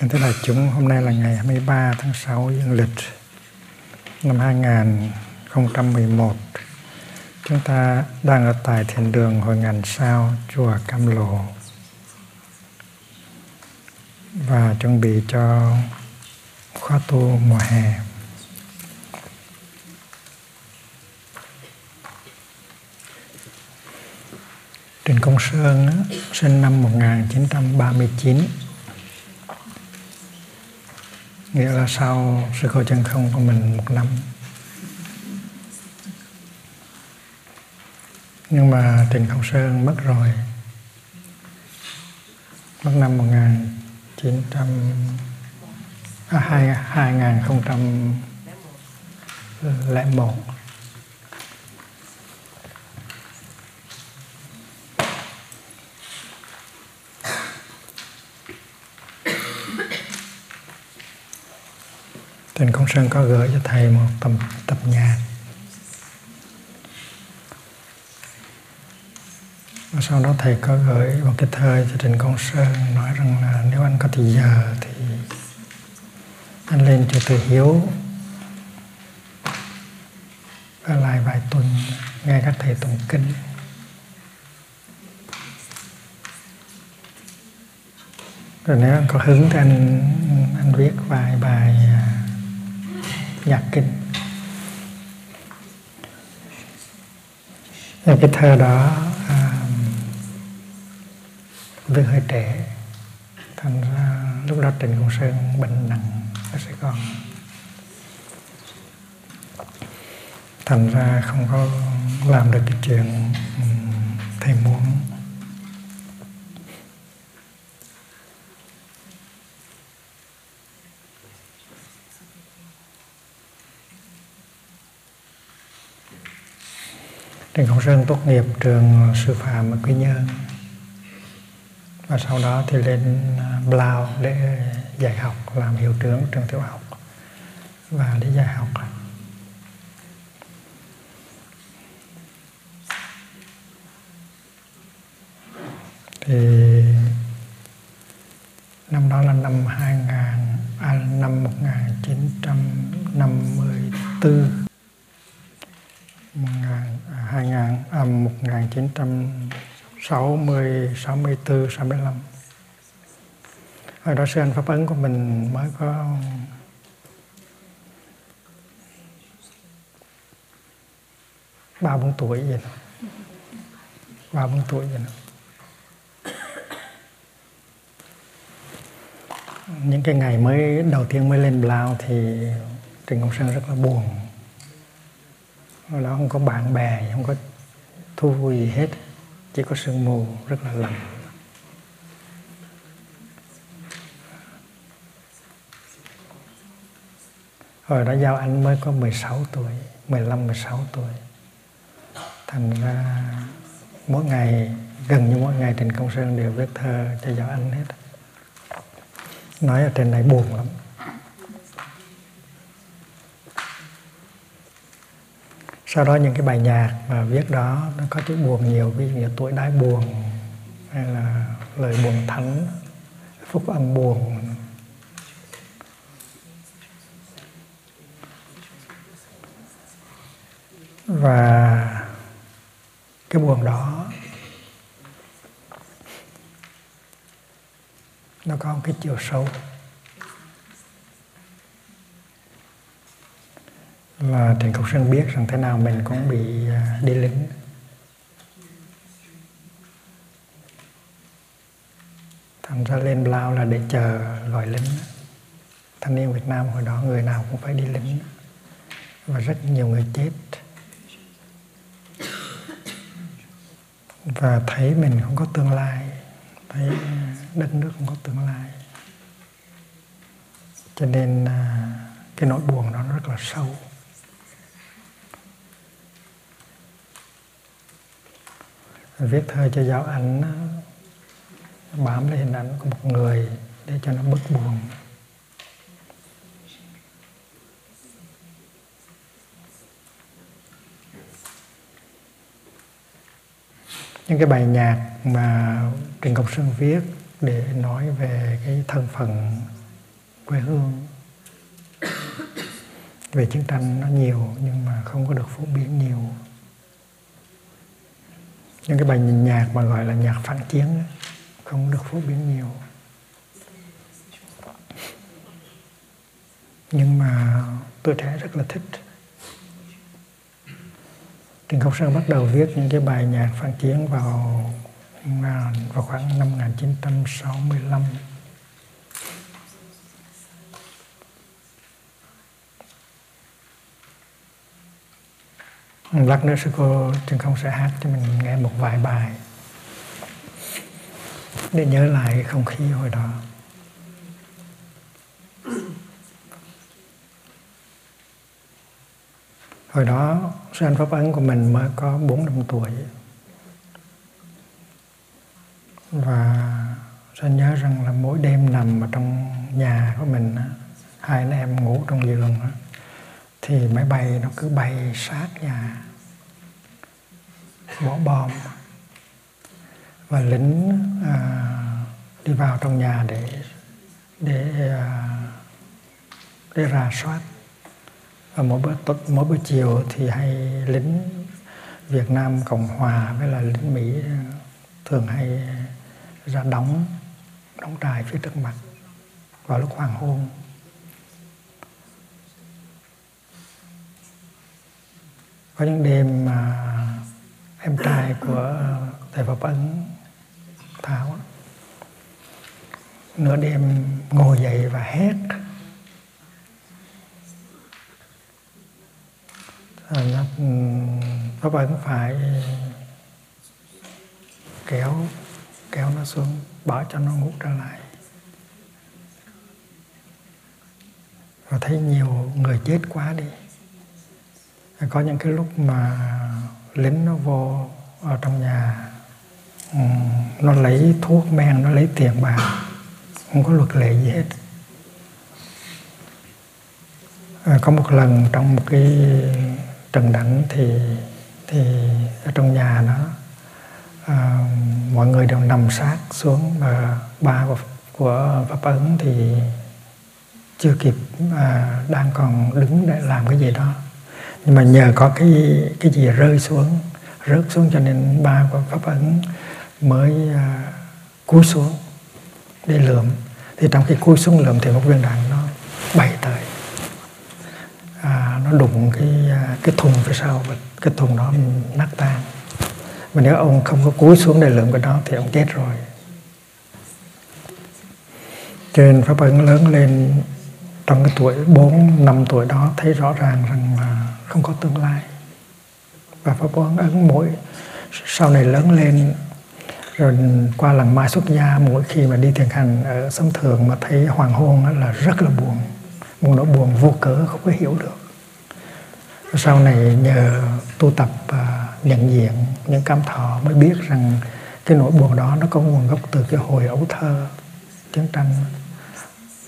Kính thưa đại chúng, hôm nay là ngày 23 tháng 6 dương lịch năm 2011. Chúng ta đang ở tại thiền đường Hội Ngàn Sao, chùa Cam Lộ và chuẩn bị cho khóa tu mùa hè. Trịnh Công Sơn sinh năm 1939 nghĩa là sau sự cố chân không của mình một năm. Nhưng mà Trịnh Công Sơn mất rồi. Mất năm 1900 à, 2001 Tình Công Sơn có gửi cho thầy một tập, tập nhạc. Và sau đó thầy có gửi một cái thơ cho Trịnh Công Sơn nói rằng là nếu anh có thì giờ thì anh lên cho Từ Hiếu ở lại vài tuần nghe các thầy tụng kinh. Rồi nếu anh có hứng thì anh anh viết vài bài à, nhạc kinh và cái thơ đó um, à, viết hơi trẻ thành ra lúc đó Trịnh Công Sơn bệnh nặng ở Sài Gòn. Thành ra không có làm được cái chuyện um, thầy muốn Trần Công Sơn tốt nghiệp trường sư phạm ở Quy Nhơn. Và sau đó thì lên à, Blau để dạy học, làm hiệu trưởng trường tiểu học và để dạy học. Thì năm đó là năm 2000 à, năm 1954 2000, à, 1960, 64, 65 Hồi đó sư anh Pháp Ấn của mình mới có ba bốn tuổi vậy đó. ba bốn tuổi vậy đó. những cái ngày mới đầu tiên mới lên Blau thì Trịnh Công Sơn rất là buồn Hồi đó không có bạn bè, không có thu vui gì hết. Chỉ có sương mù rất là lạnh. Hồi đó Giao Anh mới có 16 tuổi, 15, 16 tuổi. Thành ra mỗi ngày, gần như mỗi ngày Trịnh Công Sơn đều viết thơ cho Giao Anh hết. Nói ở trên này buồn lắm. Sau đó những cái bài nhạc mà viết đó, nó có chữ buồn nhiều, ví dụ như tuổi đái buồn, hay là lời buồn thánh, phúc âm buồn. Và cái buồn đó, nó có một cái chiều sâu. và Trịnh Công Sơn biết rằng thế nào mình cũng bị à, đi lính. Thành ra lên Lao là để chờ gọi lính. Thanh niên Việt Nam hồi đó người nào cũng phải đi lính. Và rất nhiều người chết. Và thấy mình không có tương lai. Thấy đất nước không có tương lai. Cho nên à, cái nỗi buồn đó rất là sâu. Viết thơ cho giáo ảnh bám lên hình ảnh của một người để cho nó bớt buồn. Những cái bài nhạc mà Trịnh Công Sơn viết để nói về cái thân phận quê hương, về chiến tranh nó nhiều nhưng mà không có được phổ biến nhiều những cái bài nhạc mà gọi là nhạc phản chiến không được phổ biến nhiều. Nhưng mà tôi trẻ rất là thích. Trịnh Công Sơn bắt đầu viết những cái bài nhạc phản chiến vào à, vào khoảng năm 1965 lát nữa sư cô Trần Không sẽ hát cho mình nghe một vài bài để nhớ lại không khí hồi đó. Hồi đó, sư anh pháp ấn của mình mới có bốn năm tuổi. Và sư anh nhớ rằng là mỗi đêm nằm ở trong nhà của mình hai anh em ngủ trong giường đó thì máy bay nó cứ bay sát nhà. Bỏ bom. Và lính à, đi vào trong nhà để để à, để rà soát. Và mỗi bữa mỗi bữa chiều thì hay lính Việt Nam Cộng Hòa với là lính Mỹ à, thường hay ra đóng đóng trại phía trước mặt vào lúc hoàng hôn. Có những đêm mà em trai của ờ, thầy Pháp Ấn Thảo nửa đêm ngồi dậy và hét. Ờ, nó ừ, Pháp Ấn phải kéo kéo nó xuống, bỏ cho nó ngủ trở lại. Và thấy nhiều người chết quá đi có những cái lúc mà lính nó vô ở trong nhà ừ, nó lấy thuốc men nó lấy tiền bạc không có luật lệ gì hết. À, có một lần trong một cái trận đánh thì thì ở trong nhà nó à, ờ, mọi người đều nằm sát xuống và ba của, của pháp ấn thì chưa kịp à, đang còn đứng để làm cái gì đó nhưng mà nhờ có cái cái gì rơi xuống rớt xuống cho nên ba của pháp ấn mới à, cúi xuống để lượm. Thì trong khi cúi xuống lượm thì một viên đạn nó bay tới. À, nó đụng cái à, cái thùng phía sau và cái thùng đó nát tan. Mà nếu ông không có cúi xuống để lượm cái đó thì ông chết rồi. Cho nên pháp ấn lớn lên trong cái tuổi 4, năm tuổi đó thấy rõ ràng rằng là không có tương lai. Và pháp quán ấn mỗi sau này lớn lên rồi qua lần mai xuất gia mỗi khi mà đi thiền hành ở sống thường mà thấy hoàng hôn là rất là buồn. Một nỗi buồn vô cớ không có hiểu được. Sau này nhờ tu tập và nhận diện những cảm thọ mới biết rằng cái nỗi buồn đó nó có nguồn gốc từ cái hồi ấu thơ chiến tranh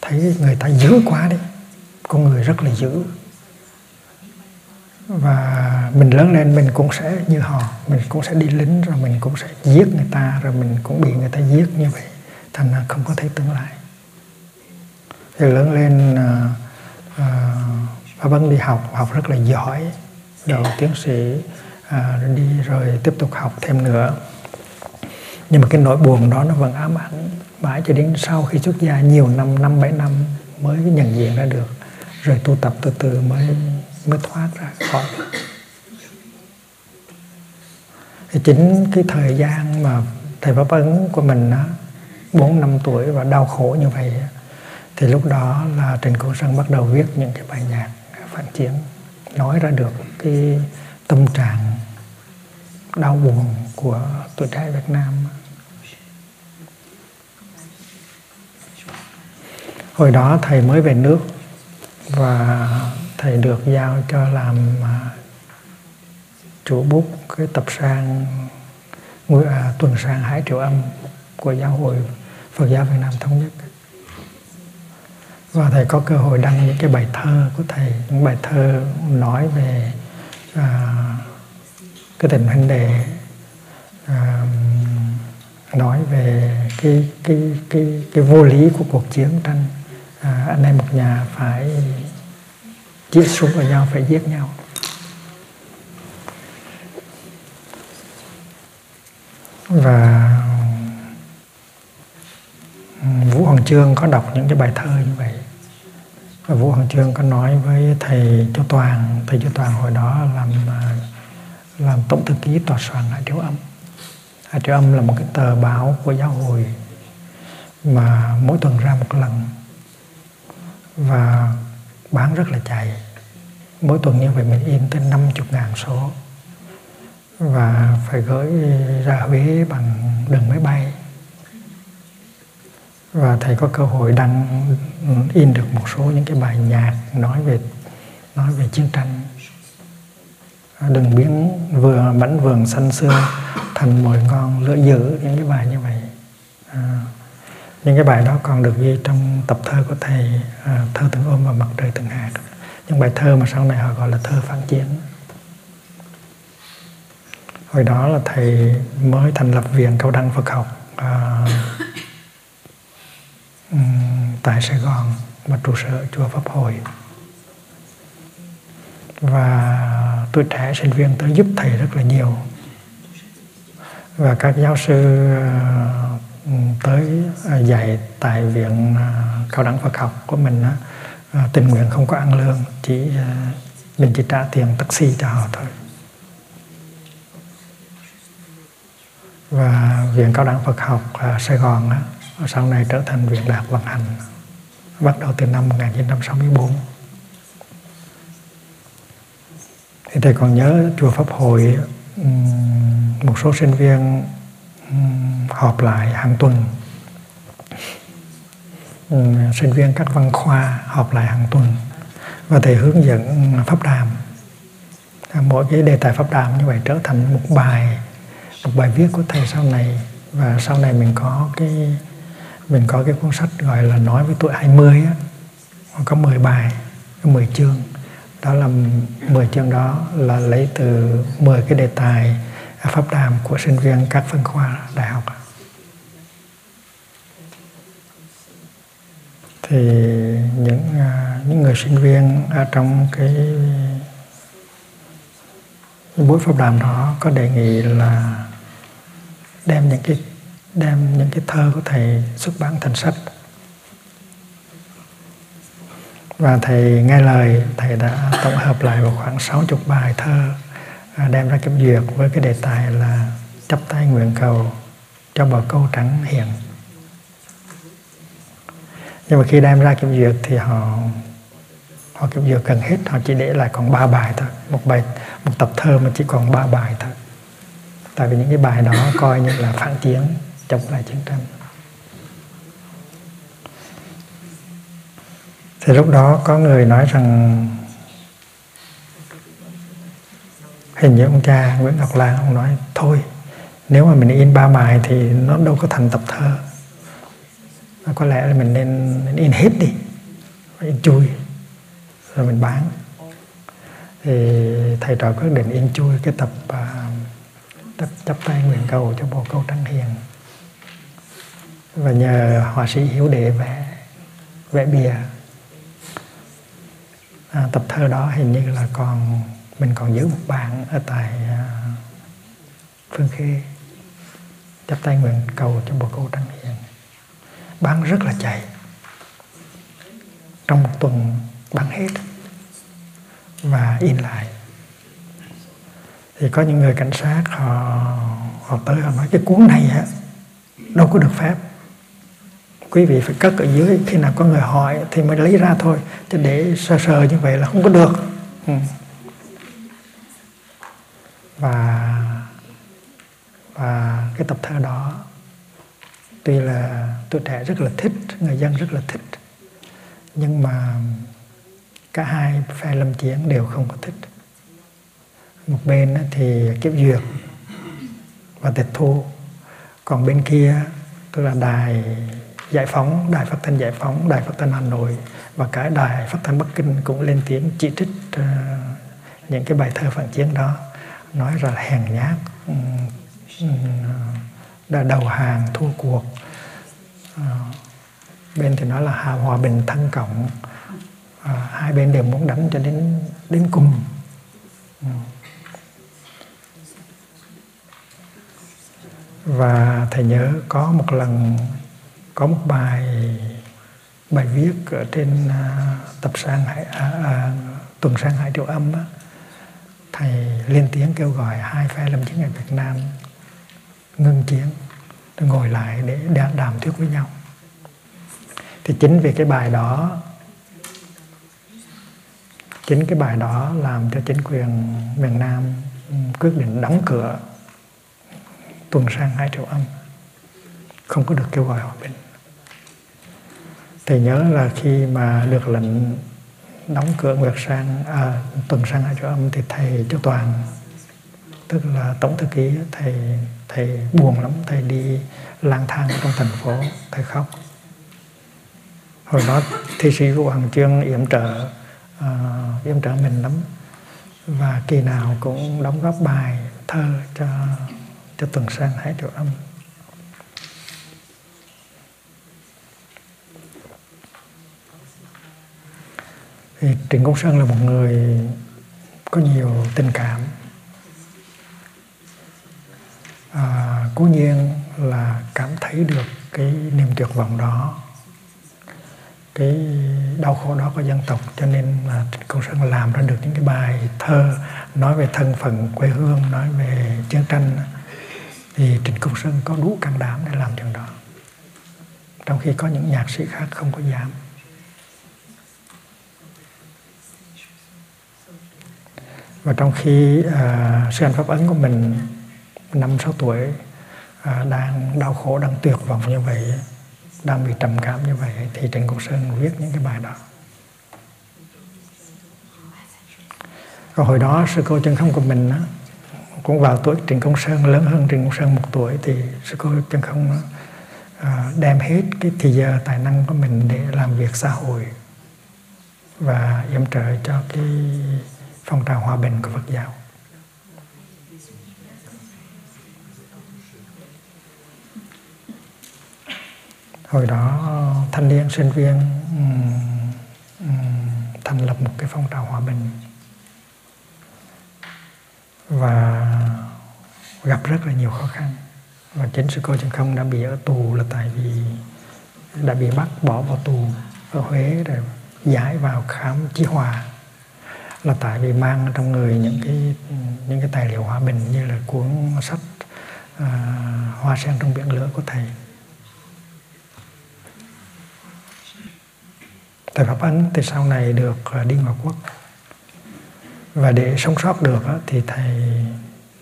thấy người ta dữ quá đi con người rất là dữ. Và mình lớn lên mình cũng sẽ như họ mình cũng sẽ đi lính rồi mình cũng sẽ giết người ta rồi mình cũng bị người ta giết như vậy thành ra không có thấy tương lai. Thì lớn lên à, à uh, vẫn đi học học rất là giỏi. Đầu tiến sĩ uh, đi rồi tiếp tục học thêm nữa. Nhưng mà cái nỗi buồn đó nó vẫn ám ảnh mãi cho đến sau khi xuất gia nhiều năm năm bảy năm mới nhận diện ra được. Rồi tu tập từ từ mới mới thoát ra khỏi. Thì chính cái thời gian mà thầy pháp ấn của mình đó, bốn năm tuổi và đau khổ như vậy thì lúc đó là Trần Công Sơn bắt đầu viết những cái bài nhạc phản chiến nói ra được cái tâm trạng đau buồn của tuổi trẻ Việt Nam hồi đó thầy mới về nước và thầy được giao cho làm à, chủ bút cái tập sang à, tuần sang hải triệu âm của giáo hội Phật giáo Việt Nam thống nhất. Và thầy có cơ hội đăng những cái bài thơ của thầy những bài thơ nói về à, cái tình huynh đề à, nói về cái cái cái cái vô lý của cuộc chiến tranh à, anh em một nhà phải chĩa súng vào nhau phải giết nhau. Và Vũ Hoàng Trương có đọc những cái bài thơ như vậy. Và Vũ Hoàng Trương có nói với thầy Châu Toàn thầy Châu Toàn hồi đó làm à, làm tổng thư ký tòa soạn Hải Triều Âm. Hải Triều Âm là một cái tờ báo của giáo hội mà mỗi tuần ra một lần và bán rất là chạy. Mỗi tuần như vậy mình in tới 50 ngàn số. Và phải gửi ra Huế bằng đường máy bay. Và thầy có cơ hội đăng ừ, in được một số những cái bài nhạc nói về nói về chiến tranh. Đừng biến vừa mảnh vườn xanh xưa thành mồi ngon lửa dữ những cái bài như vậy. À, những cái bài đó còn được ghi trong tập thơ của thầy à, thơ từng ôm và mặt trời từng hạt những bài thơ mà sau này họ gọi là thơ phản chiến. Hồi đó là thầy mới thành lập viện cao đăng Phật học à, ừ, tại Sài Gòn và trụ sở chùa Pháp Hội. Và tuổi trẻ sinh viên tới giúp thầy rất là nhiều. Và các giáo sư à, tới à, dạy tại viện à, cao đẳng Phật học của mình à, tình nguyện không có ăn lương, chỉ mình chỉ trả tiền taxi cho họ thôi. Và viện cao đẳng Phật học Sài Gòn sau này trở thành viện đạt vận hành, bắt đầu từ năm 1964 thì thầy còn nhớ chùa Pháp Hội một số sinh viên họp lại hàng tuần. Ừ, sinh viên các văn khoa họp lại hàng tuần và thầy hướng dẫn pháp đàm. À, mỗi cái đề tài pháp đàm như vậy trở thành một bài một bài viết của thầy sau này. Và sau này mình có cái, mình có cái cuốn sách gọi là nói với tuổi 20 á. Có 10 bài 10 chương. Đó là 10 chương đó là lấy từ 10 cái đề tài À, pháp đàm của sinh viên các phân khoa đại học. Thì những à, những người sinh viên ở trong cái, buổi pháp đàm đó có đề nghị là đem những cái đem những cái thơ của thầy xuất bản thành sách. Và thầy nghe lời thầy đã tổng hợp lại vào khoảng 60 bài thơ À, đem ra kiểm duyệt với cái đề tài là chấp tay nguyện cầu cho bờ câu trắng hiện. nhưng mà khi đem ra kiểm duyệt thì họ họ kiểm duyệt gần hết, họ chỉ để lại còn ba bài thôi. Một bài, một tập thơ mà chỉ còn ba bài thôi. Tại vì những cái bài đó coi như là phản chiến chống lại chiến tranh. Thì lúc đó có người nói rằng hình như ông cha Nguyễn Ngọc Lan ông nói thôi nếu mà mình in ba bài thì nó đâu có thành tập thơ. Có lẽ là mình nên, nên in hết đi in chui rồi mình bán. Thì thầy trò quyết định in chui cái tập uh, tập chấp tay nguyện cầu cho bồ câu trắng hiền. Và nhờ họa sĩ hiếu đệ vẽ vẽ bìa. À, tập thơ đó hình như là còn mình còn giữ một bản ở tại à, phương khê. Chắp tay nguyện cầu cho bồ câu trắng hiền. Bán rất là chạy. Trong một tuần bán hết và in lại. Thì có những người cảnh sát họ họ tới họ nói, cái cuốn này á, đâu có được phép. Quý vị phải cất ở dưới, khi nào có người hỏi thì mới lấy ra thôi. Chứ để sờ sờ như vậy là không có được. Ừ. và và cái tập thơ đó tuy là tuổi trẻ rất là thích người dân rất là thích. Nhưng mà cả hai phe lâm chiến đều không có thích. Một bên thì kiếp duyệt và tịch thu. Còn bên kia tức là đài giải phóng đài phát thanh giải phóng đài phát thanh hà nội và cả đài phát thanh bắc kinh cũng lên tiếng chỉ trích uh, những cái bài thơ phản chiến đó. Nói là hèn nhát um, đã đầu hàng thua cuộc. uh, Ờ. bên thì nói là hòa bình thân cộng. À, hai bên đều muốn đánh cho đến đến cùng. Ờ. Và thầy nhớ có một lần có một bài bài viết ở trên à, tập sang hải à, à, tuần sang hải triệu âm á, thầy lên tiếng kêu gọi hai phe lâm chiến ở Việt Nam ngưng chiến để ngồi lại để đàm thuyết với nhau. Thì chính vì cái bài đó chính cái bài đó làm cho chính quyền miền Nam quyết định đóng cửa tuần sang hai triệu âm. Không có được kêu gọi hòa bình. Thì nhớ là khi mà được lệnh đóng cửa nguyệt sang à, tuần sang hai triệu âm thì thầy cho toàn tức là tổng thư ký thầy thầy buồn lắm thầy đi lang thang trong thành phố thầy khóc. Hồi đó thi sĩ của hoàng chương yểm trợ uh, yểm trợ mình lắm. Và kỳ nào cũng đóng góp bài thơ cho cho tuần sang hải triệu âm. Thì Trịnh Công Sơn là một người có nhiều tình cảm à, cố nhiên là cảm thấy được cái niềm tuyệt vọng đó cái đau khổ đó của dân tộc. Cho nên là Công Sơn làm ra được những cái bài thơ nói về thân phận quê hương nói về chiến tranh. Thì Trịnh Công Sơn có đủ can đảm để làm chuyện đó trong khi có những nhạc sĩ khác không có dám. Và trong khi à, uh, sư anh pháp ấn của mình năm, sáu tuổi à, đang đau khổ, đang tuyệt vọng như vậy, đang bị trầm cảm như vậy, thì trịnh công sơn viết những cái bài đó Rồi hồi đó sư cô chân không của mình cũng vào tuổi Trịnh Công Sơn, lớn hơn Trịnh Công Sơn một tuổi, thì sư cô chân không à, đem hết cái thì giờ tài năng của mình để làm việc xã hội và yểm trợ cho cái phong trào hòa bình của Phật giáo. Hồi đó thanh niên sinh viên um, um, thành lập một cái phong trào hòa bình. Và gặp rất là nhiều khó khăn. Và chính sư cô chân không đã bị ở tù là tại vì đã bị bắt bỏ vào tù ở Huế rồi giải vào khám chi hòa. Là tại vì mang trong người những cái những cái tài liệu hòa bình như là cuốn sách uh, hoa sen trong biển lửa của thầy. Thầy pháp ấn thì sau này được à, đi ngoại quốc. Và để sống sót được thì thầy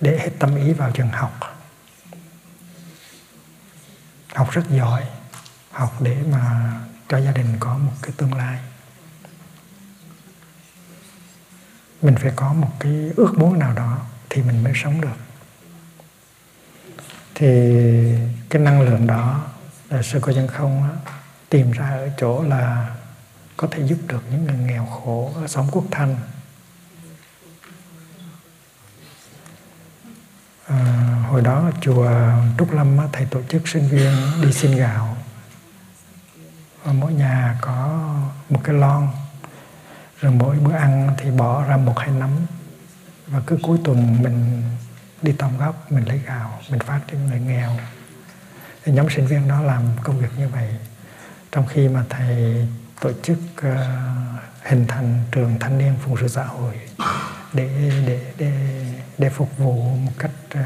để hết tâm ý vào trường học. Học rất giỏi học để mà cho gia đình có một cái tương lai. Mình phải có một cái ước muốn nào đó thì mình mới sống được. Thì cái năng lượng đó là sư cô chân không á, tìm ra ở chỗ là có thể giúp được những người nghèo khổ ở xóm quốc thanh. À, hồi đó chùa trúc lâm thầy tổ chức sinh viên đi xin gạo. Và mỗi nhà có một cái lon. Rồi mỗi bữa ăn thì bỏ ra một hai nắm. Và cứ cuối tuần mình đi tòng góc mình lấy gạo mình phát cho người nghèo. Thì nhóm sinh viên đó làm công việc như vậy. Trong khi mà thầy tổ chức uh, hình thành trường thanh niên phụng sự xã hội để để để để phục vụ một cách uh,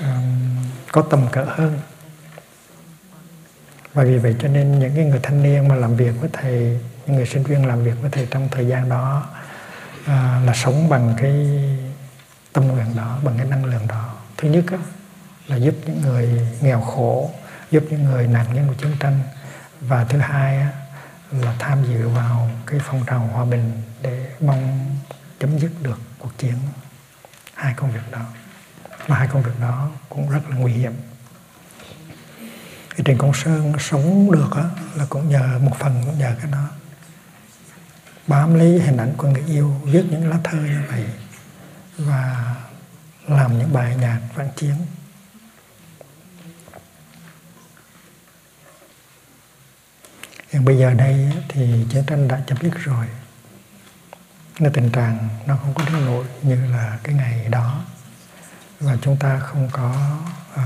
um, có tầm cỡ hơn. Và vì vậy cho nên những cái người thanh niên mà làm việc với thầy những người sinh viên làm việc với thầy trong thời gian đó uh, là sống bằng cái tâm nguyện đó bằng cái năng lượng đó. Thứ nhất á, là giúp những người nghèo khổ giúp những người nạn nhân của chiến tranh. Và thứ hai á, là tham dự vào cái phong trào hòa bình để mong chấm dứt được cuộc chiến hai công việc đó. Mà hai công việc đó cũng rất là nguy hiểm. Thì Trần Công Sơn sống được á, là cũng nhờ một phần cũng nhờ cái đó. Bám lấy hình ảnh của người yêu viết những lá thơ như vậy và làm những bài nhạc vang chiến. Nhưng bây giờ đây thì chiến tranh đã chấm dứt rồi. Nên tình trạng nó không có đến nỗi như là cái ngày đó. Và chúng ta không có uh,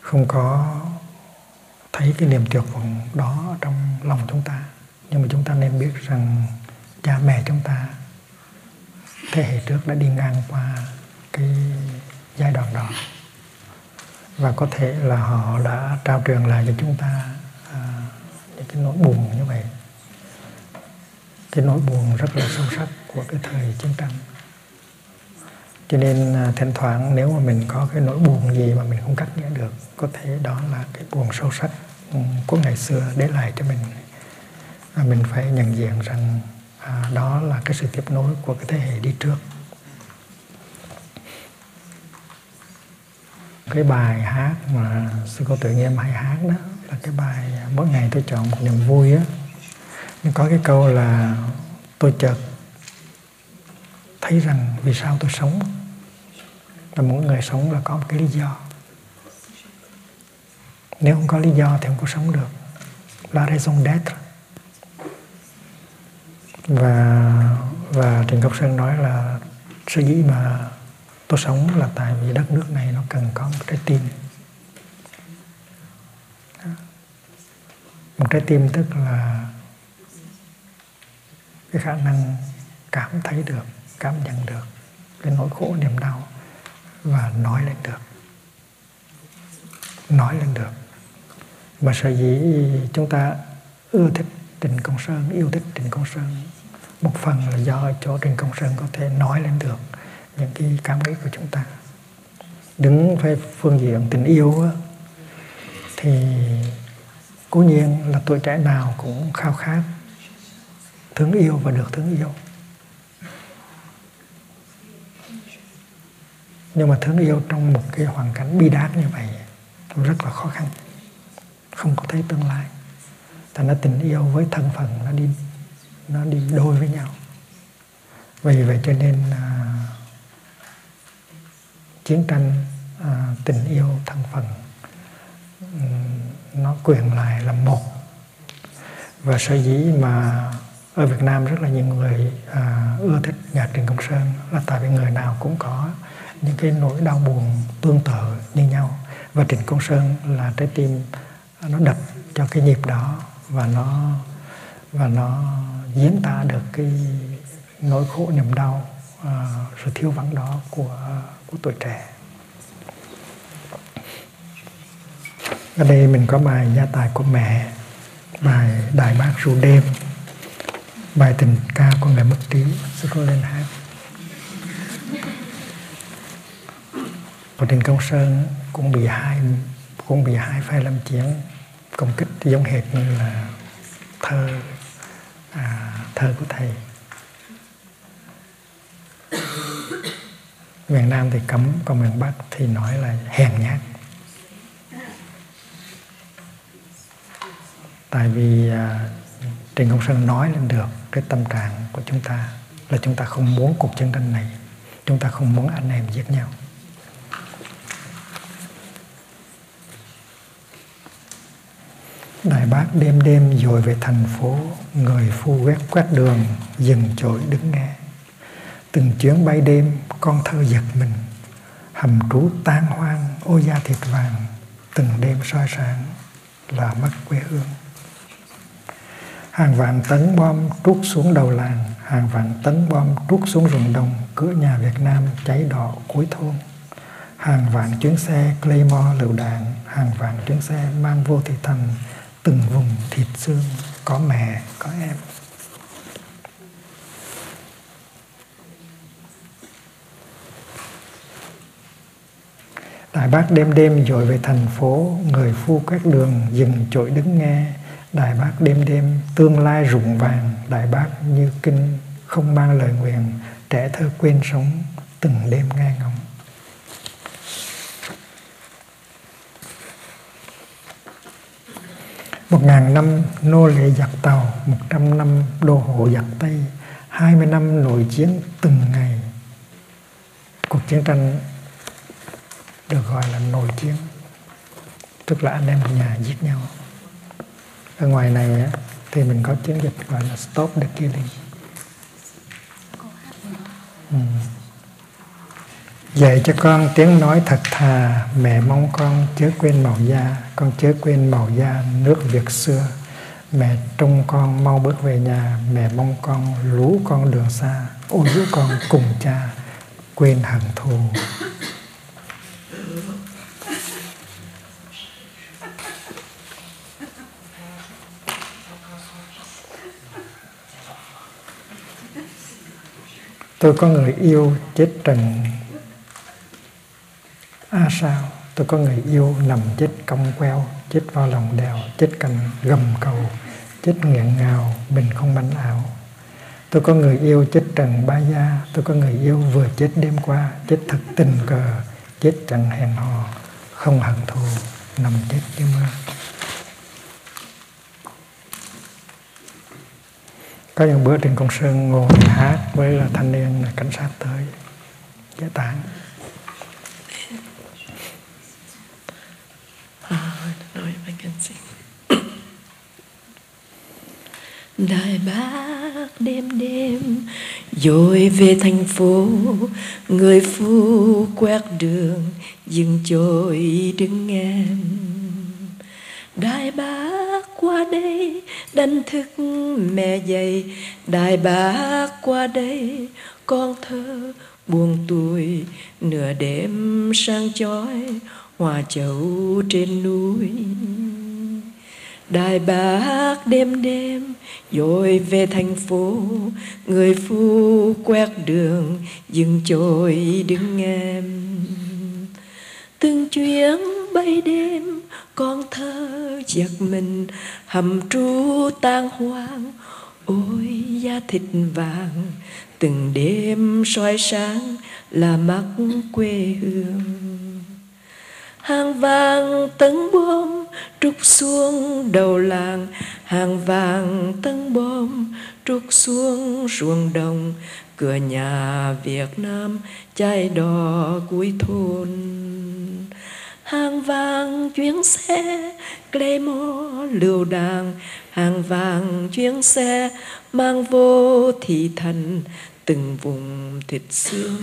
không có thấy cái niềm tuyệt vọng đó trong lòng chúng ta. Nhưng mà chúng ta nên biết rằng cha mẹ chúng ta thế hệ trước đã đi ngang qua cái giai đoạn đó. Và có thể là họ đã trao truyền lại cho chúng ta những cái nỗi buồn như vậy cái nỗi buồn rất là sâu sắc của cái thời chiến tranh. Cho nên à, thỉnh thoảng nếu mà mình có cái nỗi buồn gì mà mình không cắt nghĩa được có thể đó là cái buồn sâu sắc ừ, của ngày xưa để lại cho mình. Và mình phải nhận diện rằng à, đó là cái sự tiếp nối của cái thế hệ đi trước. Cái bài hát mà sư cô tự nhiên hay hát đó là cái bài à, mỗi ngày tôi chọn một niềm vui á nhưng có cái câu là, tôi chợt thấy rằng vì sao tôi sống và mỗi người sống là có một cái lý do. Nếu không có lý do thì không có sống được. La raison d'être. Và và Trần Công Sơn nói là sở dĩ mà tôi sống là tại vì đất nước này nó cần có một trái tim một trái tim tức là cái khả năng cảm thấy được, cảm nhận được cái nỗi khổ niềm đau và nói lên được. Nói lên được. Mà sở dĩ chúng ta ưa thích Trịnh Công Sơn, yêu thích Trịnh Công Sơn, một phần là do chỗ Trịnh Công Sơn có thể nói lên được những cái cảm nghĩ của chúng ta. Đứng về phương diện tình yêu thì cố nhiên là tuổi trẻ nào cũng khao khát thương yêu và được thương yêu. Nhưng mà thương yêu trong một cái hoàn cảnh bi đát như vậy rất là khó khăn không có thấy tương lai. Thành ra tình yêu với thân phận nó đi nó đi đôi với nhau. Vì vậy cho nên à, chiến tranh à, tình yêu thân phận nó quyền lại là một. Và sở dĩ mà ở Việt Nam rất là nhiều người à, ưa thích nhạc Trịnh Công Sơn là tại vì người nào cũng có những cái nỗi đau buồn tương tự như nhau. Và Trịnh Công Sơn là trái tim nó đập cho cái nhịp đó và nó và nó diễn tả được cái nỗi khổ niềm đau à, sự thiếu vắng đó của à, của tuổi trẻ. Ở đây mình có bài gia tài của mẹ bài đại bác ru đêm bài tình ca của người mất trí sẽ có lên hát và Đình công sơn cũng bị hai cũng bị hai phái lâm chiến công kích giống hệt như là thơ à, thơ của thầy. Miền Nam thì cấm còn miền Bắc thì nói là hèn nhát. Tại vì à, Trình Công Sơn nói lên được cái tâm trạng của chúng ta là chúng ta không muốn cuộc chiến tranh này chúng ta không muốn anh em giết nhau. Đại bác đêm đêm dội về thành phố Người phu quét quét đường Dừng chổi đứng nghe. Từng chuyến bay đêm Con thơ giật mình Hầm trú tan hoang Ô da thịt vàng Từng đêm soi sáng Là mất quê hương. Hàng vạn tấn bom trút xuống đầu làng Hàng vạn tấn bom trút xuống rừng đồng Cửa nhà Việt Nam cháy đỏ cuối thôn hàng vạn chuyến xe Claymore lựu đạn hàng vạn chuyến xe mang vô thị thành từng vùng thịt xương có mẹ có em Đại bác đêm đêm dội về thành phố, người phu quét đường dừng chội đứng nghe. Đại bác đêm đêm tương lai rụng vàng, đại bác như kinh không mang lời nguyện, trẻ thơ quên sống từng đêm nghe ngóng. Một ngàn năm nô lệ giặc tàu, một trăm năm đô hộ giặc Tây, hai mươi năm nội chiến từng ngày. Cuộc chiến tranh được gọi là nội chiến tức là anh em nhà giết nhau ở ngoài này thì mình có tiếng dịch gọi là stop the killing. Ừ. dạy cho con tiếng nói thật thà, mẹ mong con chớ quên màu da, con chớ quên màu da nước việt xưa. Mẹ trông con mau bước về nhà, mẹ mong con lú con đường xa ôi giúp con cùng cha, quên hận thù. Tôi có người yêu chết trần. A sao, tôi có người yêu nằm chết cong queo, chết vào lòng đèo, chết cành gầm cầu, chết nghẹn ngào, mình không bánh ảo. Tôi có người yêu chết trần ba gia, tôi có người yêu vừa chết đêm qua, chết thật tình cờ, chết chẳng hẹn hò, không hận thù, nằm chết như mơ có những bữa trên công sơn ngồi hát với là thanh niên là cảnh sát tới giải tán. À, Đại bác đêm đêm dội về thành phố, Người phu quét đường, dừng trôi đứng em Đại bác qua đây, đánh thức mẹ dậy. Đại bác qua đây, con thơ buồn tuổi. Nửa đêm sang chói hòa chậu trên núi. Đại bác đêm đêm, dội về thành phố. Người phu quét đường, dừng trôi đứng em Từng chuyến bay đêm con thơ giật mình, hầm trú tan hoang. Ôi, da thịt vàng, từng đêm soi sáng là mắt quê hương. Hàng vàng tấn bom trút xuống đầu làng, hàng vàng tấn bom trút xuống ruộng đồng. Cửa nhà Việt Nam chai đỏ cuối thôn hàng vàng chuyến xe Clemo lưu đàng. Hàng vàng chuyến xe, mang vô thị thần. Từng vùng thịt xương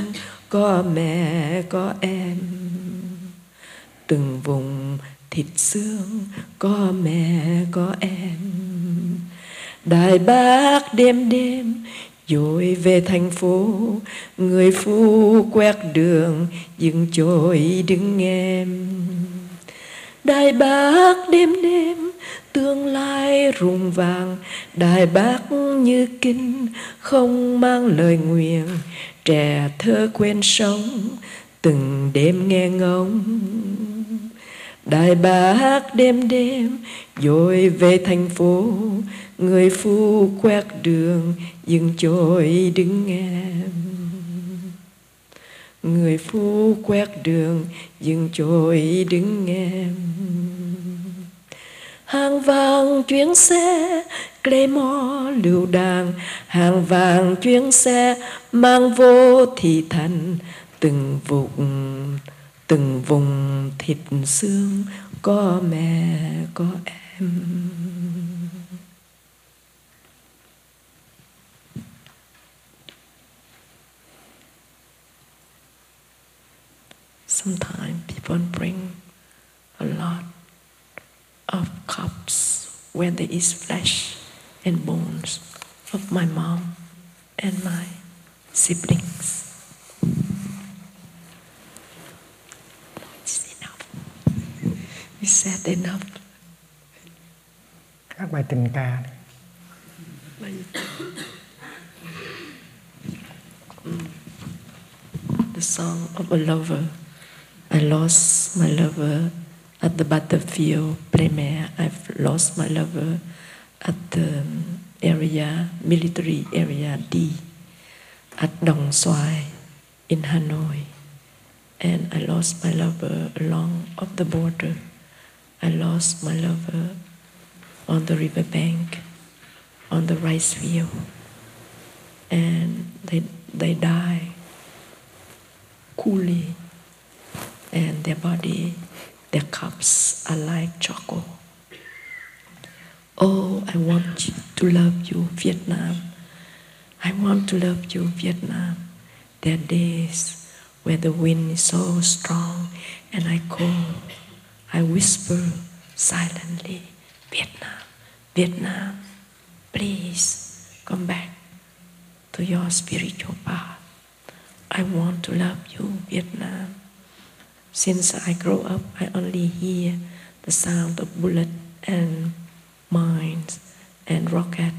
có mẹ, có em. Từng vùng thịt xương, có mẹ, có em. Đại bác đêm đêm rồi về thành phố. Người phu quét đường, dừng trôi đứng em. Đại bác đêm đêm, tương lai rùng vàng. Đại bác như kinh không mang lời nguyện trẻ thơ quên sống, từng đêm nghe ngóng. Đại bác đêm đêm rồi về thành phố người phu quét đường, dừng trôi đứng em người phu quét đường, dừng trôi đứng em hàng vàng chuyến xe, Claymore lưu đàng. Hàng vàng chuyến xe, mang vô thị thành. Từng vùng từng vùng thịt xương, có mẹ, có em. Sometimes people bring a lot of cups when there is flesh and bones of my mom and my siblings. sad enough. các bài tình ca đi. The song of a lover. I lost my lover at the battlefield premiere. I've lost my lover at the um, area, military area D, at Dong Xoai in Hanoi. And I lost my lover along of the border. I lost my lover on the riverbank, on the rice field. And they, they die coolly, and their body, their cups are like charcoal. Oh, I want to love you, Vietnam. I want to love you, Vietnam. There are days where the wind is so strong and I call, I whisper silently, Vietnam, Vietnam, please come back to your spiritual path. I want to love you, Vietnam. Since I grow up, I only hear the sound of bullet and mines and rocket.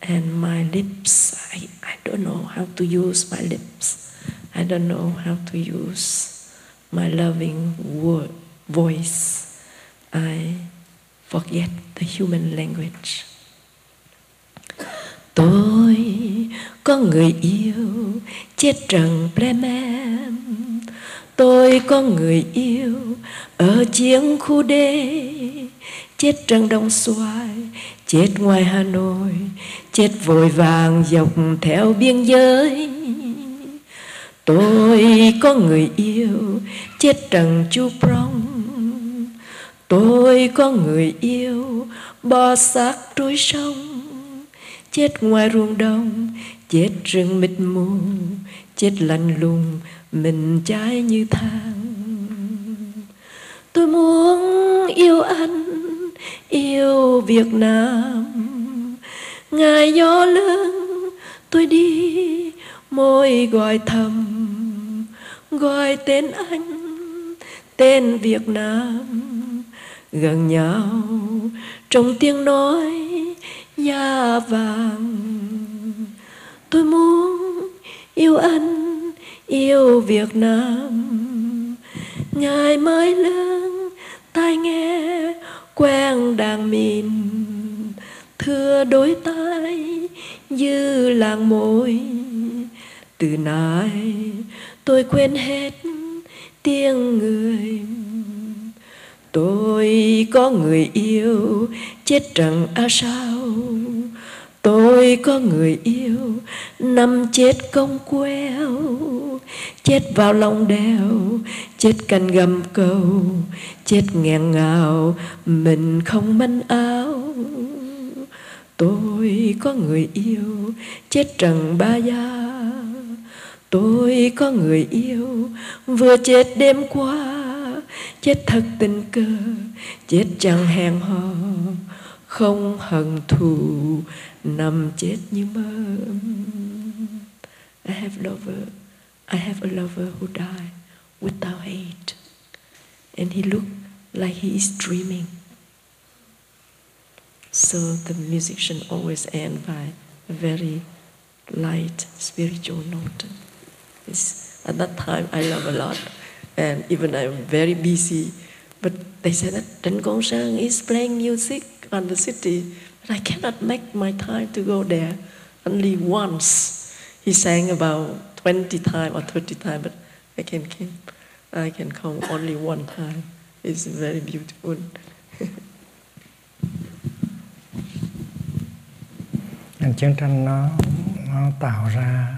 And my lips, I, I don't know how to use my lips. I don't know how to use my loving word, voice. I forget the human language. Tôi có người yêu chết trần Bremen Tôi có người yêu ở chiến khu đê Chết trăng Đông Xoài, chết ngoài Hà Nội Chết vội vàng dọc theo biên giới. Tôi có người yêu chết trần Chu Prong. Tôi có người yêu bò xác trôi sông. Chết ngoài ruộng đông chết rừng mịt mù chết lạnh lùng mình trái như than. Tôi muốn yêu anh, yêu Việt Nam. Ngài gió lớn, tôi đi môi gọi thầm, gọi tên anh, tên Việt Nam. Gần nhau, trong tiếng nói da vàng. Tôi muốn yêu anh yêu Việt Nam. Ngài mới lớn, tai nghe quen đàn mìn. Thưa đối tai như làng môi. Từ nay tôi quên hết tiếng người. Tôi có người yêu, chết chẳng à sao? Tôi có người yêu nằm chết công queo. Chết vào lòng đèo chết cành gầm cầu. Chết nghẹn ngào, mình không manh áo. Tôi có người yêu, chết trần ba gia tôi có người yêu, vừa chết đêm qua. Chết thật tình cờ, chết chẳng hẹn hò. Không hận thù nằm chết như mơ. I have lover I have a lover who died without hate. And he looked like he is dreaming. So the musician always end by a very light spiritual note. It's, at that time I love a lot. And even I'm very busy. But they said that Trần Công Sang is playing music on the city, but I cannot make my time to go there. Only once he sang about 20 times or 30 times, but I can come, I can come only one time. It's very beautiful. chiến tranh nó nó tạo ra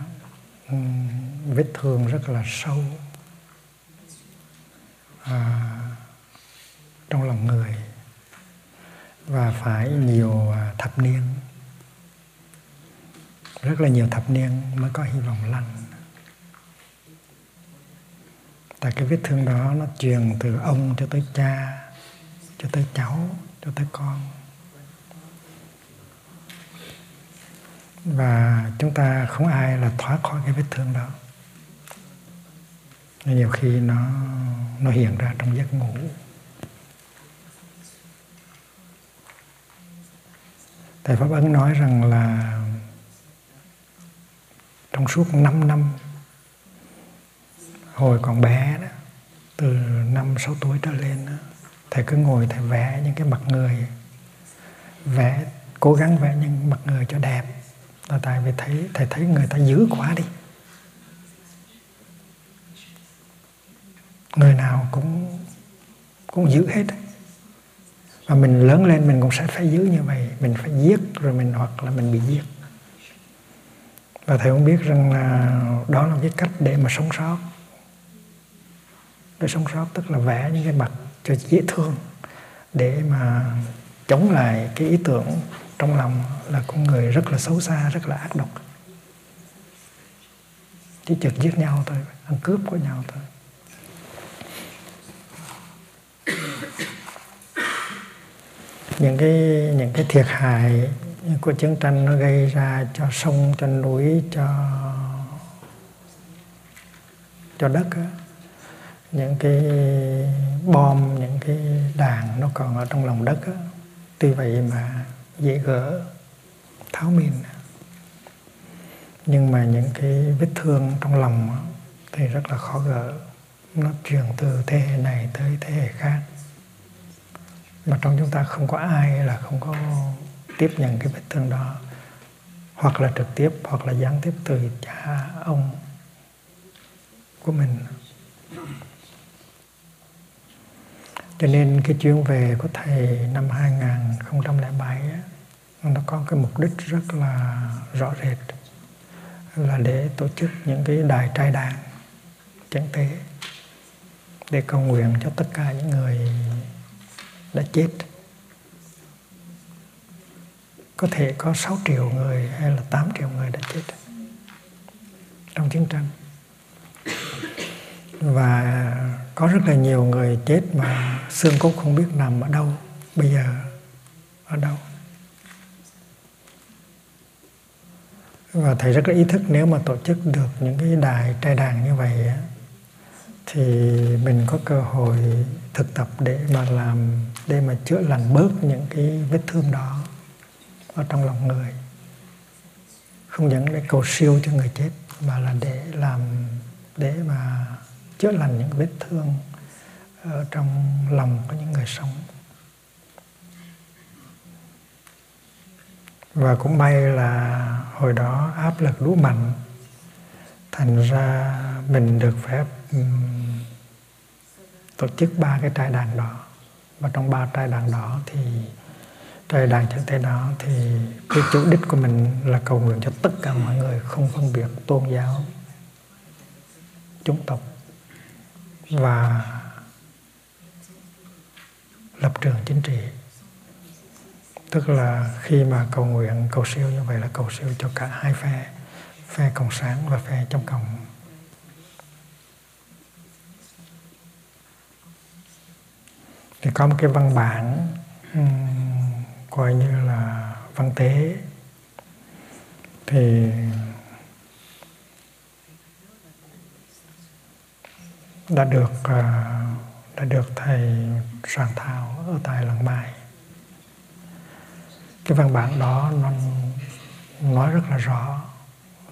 um, vết thương rất là sâu à, trong lòng người và phải nhiều à, thập niên. Rất là nhiều thập niên mới có hy vọng lành. Tại cái vết thương đó nó truyền từ ông cho tới cha, cho tới cháu, cho tới con. Và chúng ta không ai là thoát khỏi cái vết thương đó. Nhiều khi nó nó hiện ra trong giấc ngủ. Thầy pháp ấn nói rằng là trong suốt 5 năm hồi còn bé đó từ năm sáu tuổi trở lên đó, thầy cứ ngồi thầy vẽ những cái mặt người vẽ cố gắng vẽ những mặt người cho đẹp. Là tại vì thấy thầy thấy người ta dữ quá đi. Người nào cũng cũng giữ hết và mình lớn lên mình cũng sẽ phải giữ như vậy. Mình phải giết rồi mình hoặc là mình bị giết. Và thầy cũng biết rằng là đó là cái cách để mà sống sót. Để sống sót tức là vẽ những cái mặt cho dễ thương để mà chống lại cái ý tưởng trong lòng là con người rất là xấu xa, rất là ác độc. Chỉ trực giết nhau thôi, ăn cướp của nhau thôi. Những cái những cái thiệt hại của chiến tranh nó gây ra cho sông, cho núi, cho cho đất á. những cái bom, những cái đạn nó còn ở trong lòng đất á. tuy vậy mà dễ gỡ, tháo mìn nhưng mà những cái vết thương trong lòng thì rất là khó gỡ nó truyền từ thế hệ này tới thế hệ khác mà trong chúng ta không có ai là không có tiếp nhận cái vết thương đó. Hoặc là trực tiếp, hoặc là gián tiếp từ cha, ông của mình. Cho nên cái chuyến về của thầy năm 2007 nó có cái mục đích rất là rõ rệt, là để tổ chức những cái đài trai đàn chẳng tế, để cầu nguyện cho tất cả những người đã chết. Có thể có 6 triệu người hay là 8 triệu người đã chết trong chiến tranh. Và có rất là nhiều người chết mà xương cốt không biết nằm ở đâu, bây giờ ở đâu. Và thầy rất là ý thức nếu mà tổ chức được những cái đài, trai đàn như vậy thì mình có cơ hội thực tập để mà làm, để mà chữa lành bớt những cái vết thương đó ở trong lòng người. Không những để cầu siêu cho người chết, mà là để làm, để mà chữa lành những vết thương ở trong lòng của những người sống. Và cũng may là hồi đó áp lực đủ mạnh, thành ra mình được phép tổ chức ba cái trại đàn đó. Và trong ba trại đàn đó thì, trại đàn chân tế đó thì cái chủ đích của mình là cầu nguyện cho tất cả mọi người không phân biệt tôn giáo, chủng tộc và lập trường chính trị. Tức là khi mà cầu nguyện, cầu siêu như vậy là cầu siêu cho cả hai phe phe cộng sản và phe trong cộng. Thì có một cái văn bản um, coi như là văn tế. Thì đã được uh, đã được thầy soạn thảo ở tại làng mai. Cái văn bản đó nó nói rất là rõ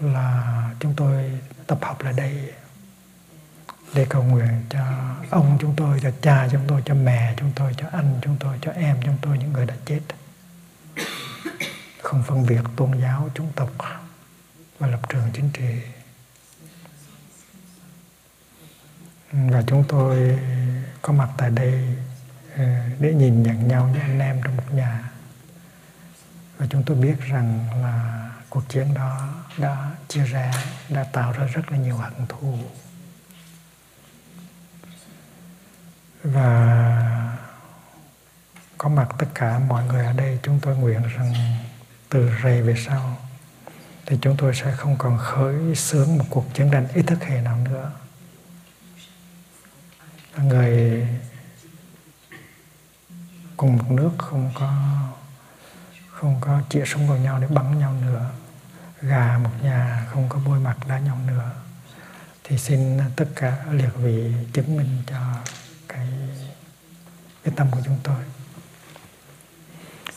là chúng tôi tập hợp lại đây để cầu nguyện cho ông chúng tôi, cho cha chúng tôi, cho mẹ chúng tôi, cho anh chúng tôi, cho em chúng tôi, những người đã chết. Không phân biệt tôn giáo, chủng tộc và lập trường chính trị. Và chúng tôi có mặt tại đây ờ, để nhìn nhận nhau như anh em trong một nhà. Và chúng tôi biết rằng là cuộc chiến đó đã chia rẽ, đã tạo ra rất là nhiều hận thù và có mặt tất cả mọi người ở đây, chúng tôi nguyện rằng từ rày về sau thì chúng tôi sẽ không còn khởi xướng một cuộc chiến tranh ý thức hệ nào nữa. Người cùng một nước không có không có chĩa súng vào nhau để bắn nhau nữa, gà một nhà không có bôi mặt đá nhau nữa, thì xin tất cả liệt vị chứng minh cho cái tâm của chúng tôi.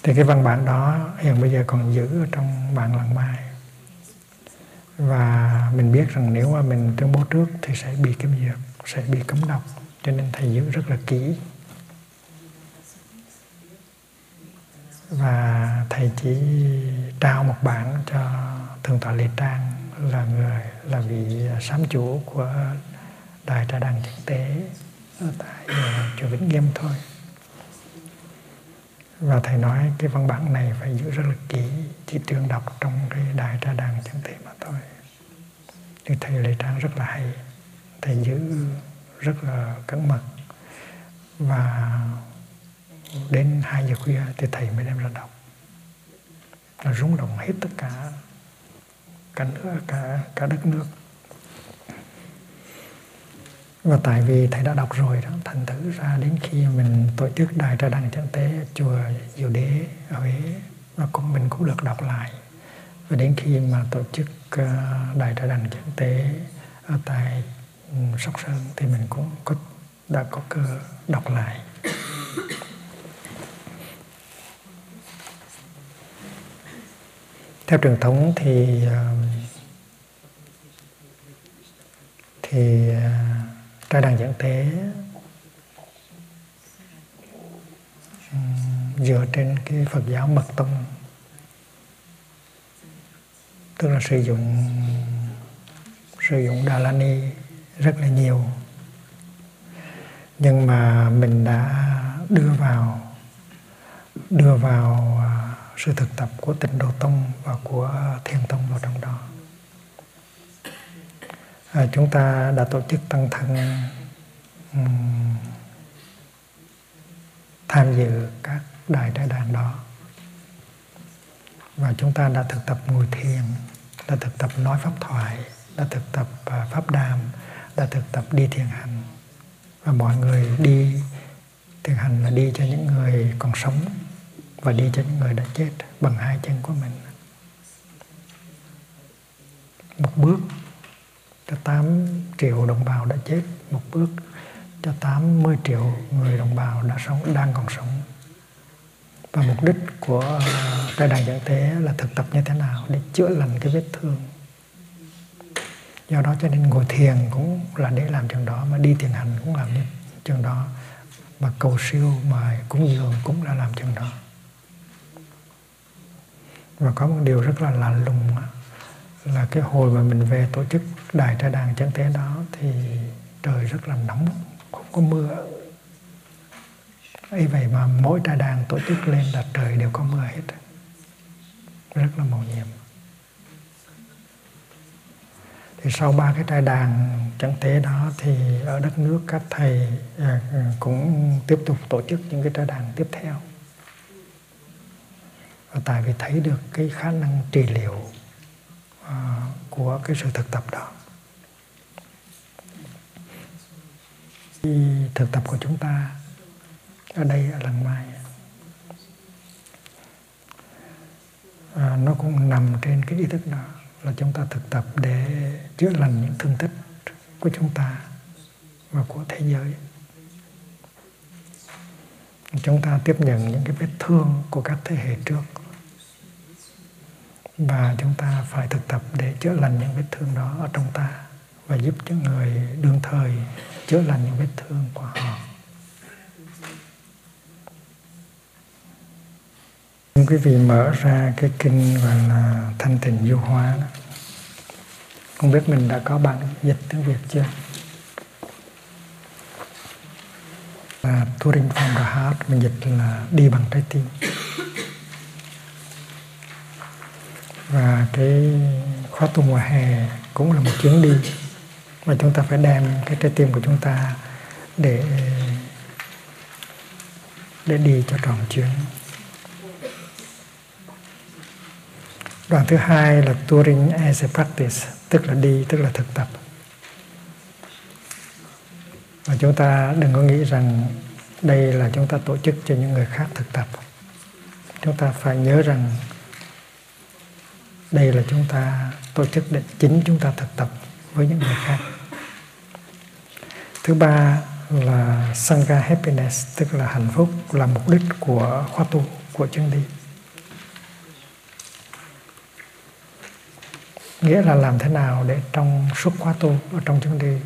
Thì cái văn bản đó hiện bây giờ còn giữ ở trong bản lần mai. Và mình biết rằng nếu mà mình tuyên bố trước thì sẽ bị kiểm việc, sẽ bị cấm đọc. Cho nên thầy giữ rất là kỹ. Và thầy chỉ trao một bản cho thượng tọa lê trang là người là vị sám chủ của đài trà đăng thực tế ở tại ờ, chùa Vĩnh Nghiêm thôi và thầy nói cái văn bản này phải giữ rất là kỹ, chỉ tương đọc trong cái đài trà đàn chẳng thể mà thôi. Thì thầy lệ trang rất là hay, thầy giữ rất là cẩn mật. Và đến hai giờ khuya thì thầy mới đem ra đọc. Là rung động hết tất cả cả nước, cả cả đất nước và tại vì thầy đã đọc rồi đó, thành thử ra đến khi mình tổ chức đại tra đăng chân tế, chùa diệu đế ở huế, và cũng mình cũng được đọc lại. Và đến khi mà tổ chức ờ, đại tra đăng chân tế ở tại ừ, sóc sơn thì mình cũng có, đã có cơ đọc lại. Theo truyền thống thì ờ, thì ờ, trai đàn dẫn thế dựa trên cái Phật giáo mật tông. Tức là sử dụng sử dụng Đà La Ni rất là nhiều. Nhưng mà mình đã đưa vào đưa vào à, sự thực tập của tịnh độ tông và của thiền tông vào trong đó à, chúng ta đã tổ chức tăng thân um, tham dự các đại đại đàn đó. Và chúng ta đã thực tập ngồi thiền đã thực tập nói pháp thoại đã thực tập uh, pháp đàm đã thực tập đi thiền hành. Và mọi người đi thiền hành là đi cho những người còn sống và đi cho những người đã chết bằng hai chân của mình. Một bước cho 8 triệu đồng bào đã chết một bước. Cho 80 triệu người đồng bào đã sống, đang còn sống. Và mục đích của đại đàn dẫn tế là thực tập như thế nào để chữa lành cái vết thương. Do đó cho nên ngồi thiền cũng là để làm trường đó, mà đi thiền hành cũng làm như trường đó. Và cầu siêu, mà cúng dường cũng là làm trường đó. Và có một điều rất là lạ lùng đó là cái hồi mà mình về tổ chức đài tra đàn chân thế đó thì trời rất là nóng, không có mưa. Ấy vậy mà mỗi trà đàn tổ chức lên là trời đều có mưa hết. Rất là màu nhiệm. Thì sau ba cái trai đàn chẳng tế đó thì ở đất nước các thầy à, cũng tiếp tục tổ chức những cái trai đàn tiếp theo. Và tại vì thấy được cái khả năng trị liệu của cái sự thực tập đó. Thực tập của chúng ta ở đây ở lần mai à, nó cũng nằm trên cái ý thức đó là chúng ta thực tập để chữa lành những thương tích của chúng ta và của thế giới. Chúng ta tiếp nhận những cái vết thương của các thế hệ trước và chúng ta phải thực tập để chữa lành những vết thương đó ở trong ta và giúp cho người đương thời chữa lành những vết thương của họ. Quý vị mở ra cái kinh gọi là thanh tịnh du hóa đó. Không biết mình đã có bản dịch tiếng Việt chưa? Là Touring from the Heart, mình dịch là đi bằng trái tim và cái khóa tu mùa hè cũng là một chuyến đi mà chúng ta phải đem cái trái tim của chúng ta để để đi cho tròn chuyến. Đoạn thứ hai là touring as a practice tức là đi, tức là thực tập. Và chúng ta đừng có nghĩ rằng đây là chúng ta tổ chức cho những người khác thực tập. Chúng ta phải nhớ rằng đây là chúng ta tổ chức định chính chúng ta thực tập với những người khác. Thứ ba là sangha happiness, tức là hạnh phúc, là mục đích của khóa tu của chân đi. Nghĩa là làm thế nào để trong suốt khóa tu, ở trong chân đi,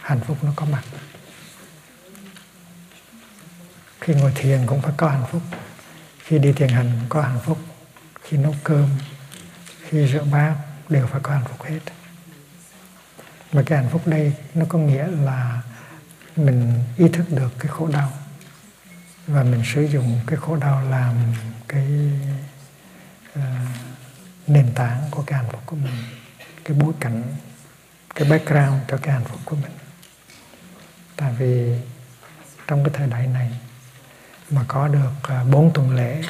hạnh phúc nó có mặt. Khi ngồi thiền cũng phải có hạnh phúc. Khi đi thiền hành có hạnh phúc. Khi nấu cơm khi rửa bát đều phải có hạnh phúc hết. Mà cái hạnh phúc đây nó có nghĩa là mình ý thức được cái khổ đau. Và mình sử dụng cái khổ đau làm cái uh, nền tảng của cái hạnh phúc của mình cái bối cảnh cái background cho cái hạnh phúc của mình. Tại vì trong cái thời đại này mà có được ờ, bốn tuần lễ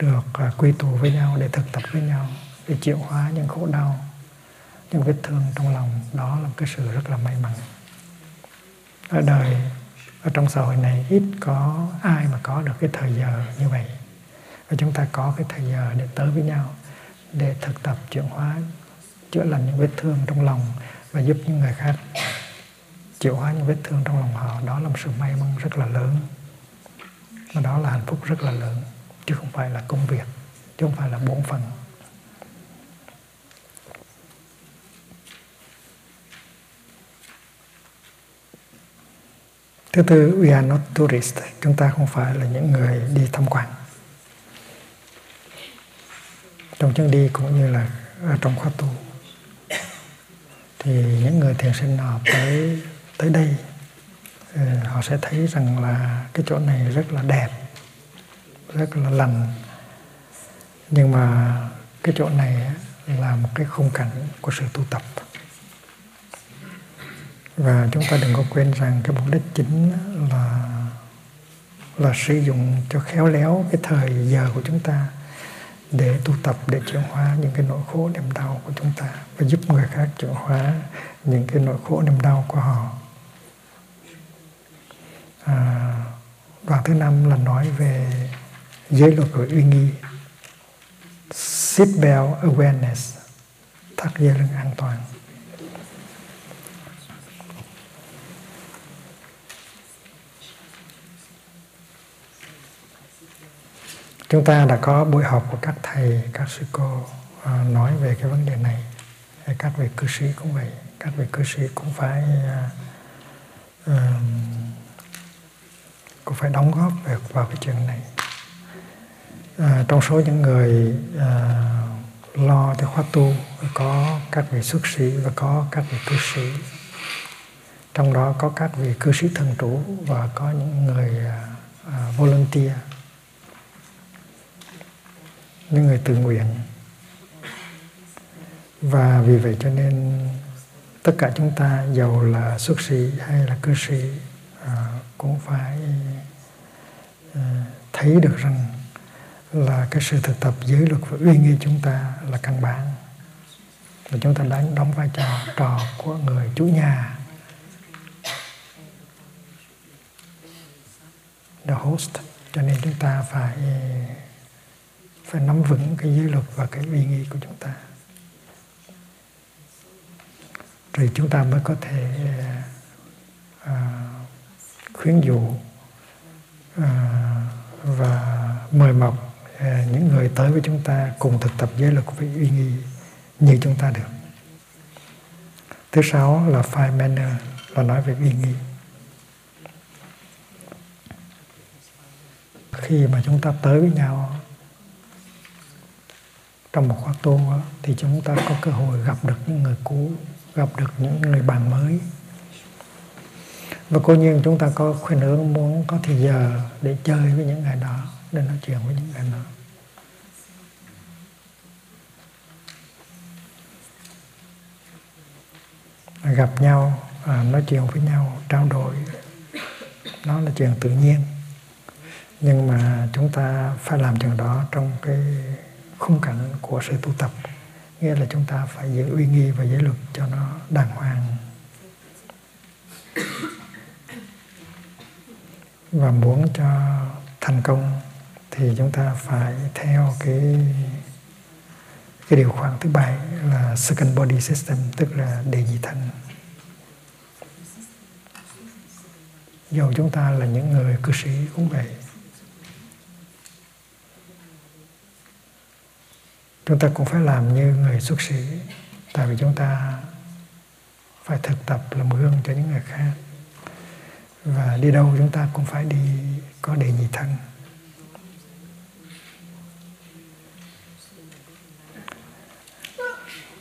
được à, quy tụ với nhau để thực tập với nhau, để chịu hóa những khổ đau, những vết thương trong lòng. Đó là một cái sự rất là may mắn. Ở đời, ở trong xã hội này ít có ai mà có được cái thời giờ như vậy. Và chúng ta có cái thời giờ để tới với nhau, để thực tập, chuyển hóa, chữa lành những vết thương trong lòng và giúp những người khác chịu hóa những vết thương trong lòng họ. Đó là một sự may mắn rất là lớn. Và đó là hạnh phúc rất là lớn chứ không phải là công việc chứ không phải là bổn phận Thứ tư, we are not tourists. Chúng ta không phải là những người đi tham quan. Trong chuyến đi cũng như là ở trong khóa tu thì những người thiền sinh họ tới tới đây ờ, họ sẽ thấy rằng là cái chỗ này rất là đẹp rất là lành. Nhưng mà cái chỗ này là một cái khung cảnh của sự tu tập. Và chúng ta đừng có quên rằng cái mục đích chính là là sử dụng cho khéo léo cái thời giờ của chúng ta để tu tập để chuyển hóa những cái nỗi khổ niềm đau của chúng ta và giúp người khác chuyển hóa những cái nỗi khổ niềm đau của họ. À, đoạn thứ năm là nói về giới luật của uy nghi seatbelt awareness thắt dây lưng an toàn. Chúng ta đã có buổi họp của các thầy các sư cô à, nói về cái vấn đề này. Các vị cư sĩ cũng vậy. Các vị cư sĩ cũng phải uh, cũng phải đóng góp vào cái chuyện này à, trong số những người à, lo cho khóa tu có các vị xuất sĩ và có các vị cư sĩ. Trong đó có các vị cư sĩ thần chủ và có những người à, à, volunteer. Những người tự nguyện. Và vì vậy cho nên tất cả chúng ta giàu là xuất sĩ hay là cư sĩ à, cũng phải à, thấy được rằng là cái sự thực tập giới luật và uy nghi chúng ta là căn bản. Và chúng ta đang đóng vai trò trò của người chủ nhà. The host. Cho nên chúng ta phải phải nắm vững cái giới luật và cái uy nghi của chúng ta. Rồi chúng ta mới có thể à, khuyến dụ à, và mời mọc à, những người tới với chúng ta cùng thực tập giới luật với uy nghi như chúng ta được. Thứ sáu là five manner là nói về uy nghi. Khi mà chúng ta tới với nhau trong một khóa tu thì chúng ta có cơ hội gặp được những người cũ gặp được những người bạn mới. Và cố nhiên chúng ta có khuyên hướng muốn có thời giờ để chơi với những người đó để nói chuyện với những người đó gặp nhau à, nói chuyện với nhau trao đổi nó là chuyện tự nhiên. Nhưng mà chúng ta phải làm chuyện đó trong cái khung cảnh của sự tu tập. Nghĩa là chúng ta phải giữ uy nghi và giới luật cho nó đàng hoàng. Và muốn cho thành công thì chúng ta phải theo cái cái điều khoản thứ bảy là second body system, tức là đề nhị thân dù chúng ta là những người cư sĩ cũng vậy. Chúng ta cũng phải làm như người xuất sĩ, tại vì chúng ta phải thực tập làm gương cho những người khác. Và đi đâu chúng ta cũng phải đi có đề nhị thân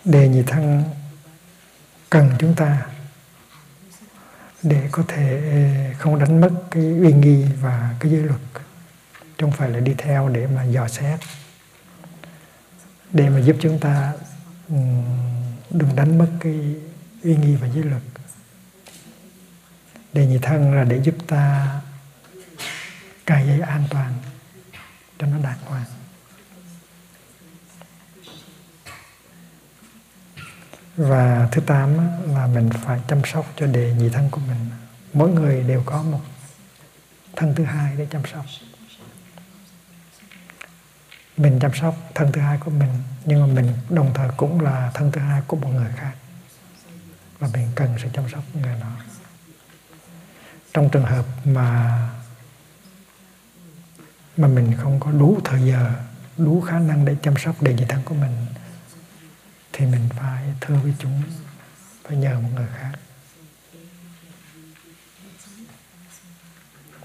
đề nhị thân cần chúng ta để có thể ờ, không đánh mất cái uy nghi và cái giới luật, chứ không phải là đi theo để mà dò xét. Để mà giúp chúng ta ừ, đừng đánh mất cái uy nghi và giới luật. Đề nhị thân là để giúp ta cài dây an toàn cho nó đàng hoàng. Và thứ tám là mình phải chăm sóc cho đề nhị thân của mình. Mỗi người đều có một thân thứ hai để chăm sóc. Mình chăm sóc thân thứ hai của mình, nhưng mà mình đồng thời cũng là thân thứ hai của một người khác. Và mình cần sự chăm sóc người đó. Trong trường hợp mà mà mình không có đủ thời giờ, đủ khả năng để chăm sóc đề nhị thân của mình thì mình phải thưa với chúng phải nhờ một người khác.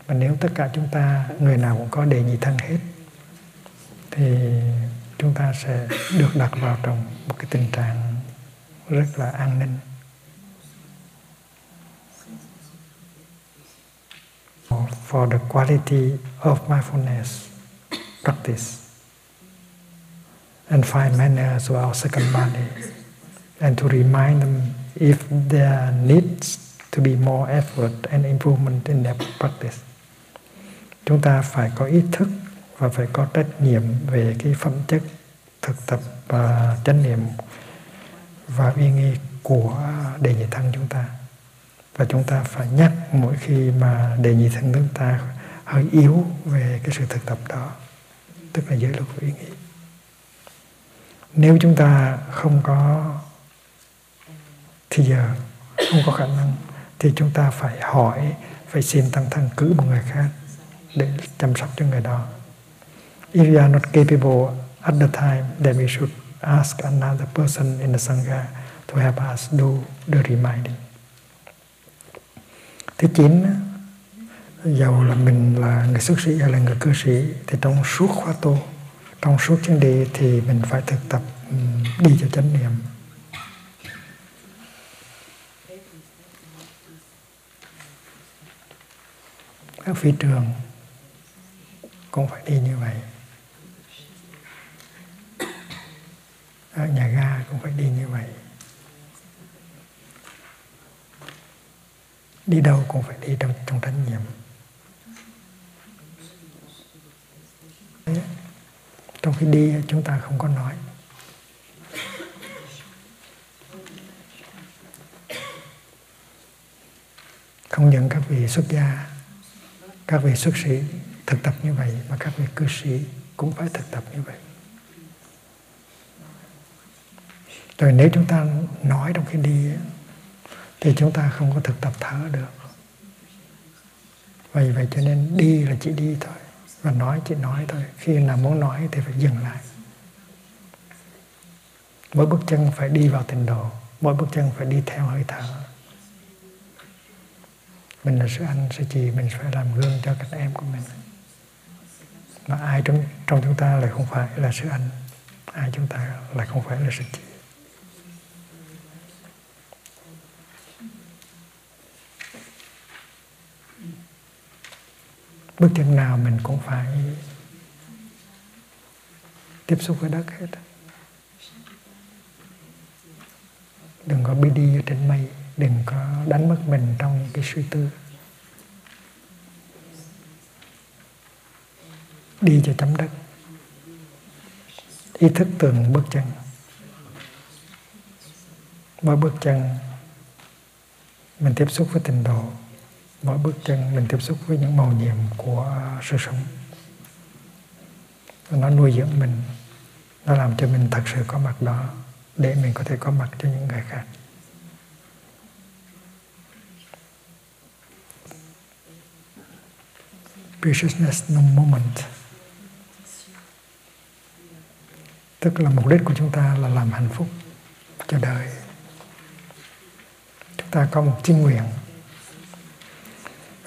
Và nếu tất cả chúng ta, người nào cũng có đề nhị thân hết, thì chúng ta sẽ được đặt vào trong một cái tình trạng rất là an ninh. For the quality of mindfulness practice and find manners as our second body, and to remind them if there needs to be more effort and improvement in their practice. Chúng ta phải có ý thức và phải có trách nhiệm về cái phẩm chất thực tập và chánh niệm và uy nghi của đề nhị thân chúng ta và chúng ta phải nhắc mỗi khi mà đề nhị thân chúng ta hơi yếu về cái sự thực tập đó, tức là giới luật uy nghi nếu chúng ta không có thì giờ không có khả năng, thì chúng ta phải hỏi, phải xin tăng thân cứ một người khác để chăm sóc cho người đó. If you are not capable at the time, then we should ask another person in the sangha to help us do the reminding. Thứ chín, dầu là mình là người xuất sĩ hay là người cư sĩ, thì trong suốt khóa tu trong suốt chuyến đi thì mình phải thực tập ừ, đi cho chánh niệm. Các phi trường cũng phải đi như vậy. Ở nhà ga cũng phải đi như vậy. Đi đâu cũng phải đi trong trong trách nhiệm trong khi đi, chúng ta không có nói. Không những các vị xuất gia, các vị xuất sĩ thực tập như vậy, mà các vị cư sĩ cũng phải thực tập như vậy. Rồi nếu chúng ta nói trong khi đi, thì chúng ta không có thực tập thở được. Vậy vậy cho nên đi là chỉ đi thôi và nói chỉ nói thôi, khi nào muốn nói thì phải dừng lại. Mỗi bước chân phải đi vào tình độ, mỗi bước chân phải đi theo hơi thở. Mình là sư anh, sư chị, mình phải làm gương cho các em của mình. Mà ai trong trong chúng ta lại không phải là sư anh, ai chúng ta lại không phải là sư chị? Bước chân nào mình cũng phải tiếp xúc với đất hết. Đừng có bị đi ở trên mây, đừng có đánh mất mình trong cái suy tư. Đi cho chấm đất. Ý thức từng bước chân. Mỗi bước chân mình tiếp xúc với tình độ mỗi bước chân mình tiếp xúc với những màu nhiệm của sự sống. Nó nuôi dưỡng mình. Nó làm cho mình thật sự có mặt đó để mình có thể có mặt cho những người khác. Preciousness, no moment. Tức là mục đích của chúng ta là làm hạnh phúc cho đời. Chúng ta có một chính nguyện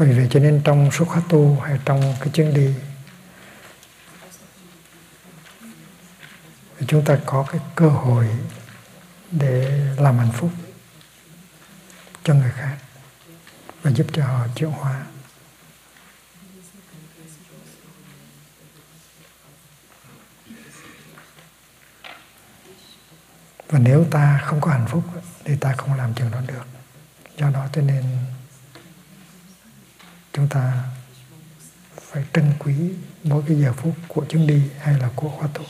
vì vậy cho nên trong suốt khóa tu hay trong cái chuyến đi, chúng ta có cái cơ hội để làm hạnh phúc cho người khác và giúp cho họ chuyển hóa. Và nếu ta không có hạnh phúc thì ta không làm chuyện đó được. Do đó cho nên chúng ta phải trân quý mỗi cái giờ phút của chuyến đi hay là của khóa tu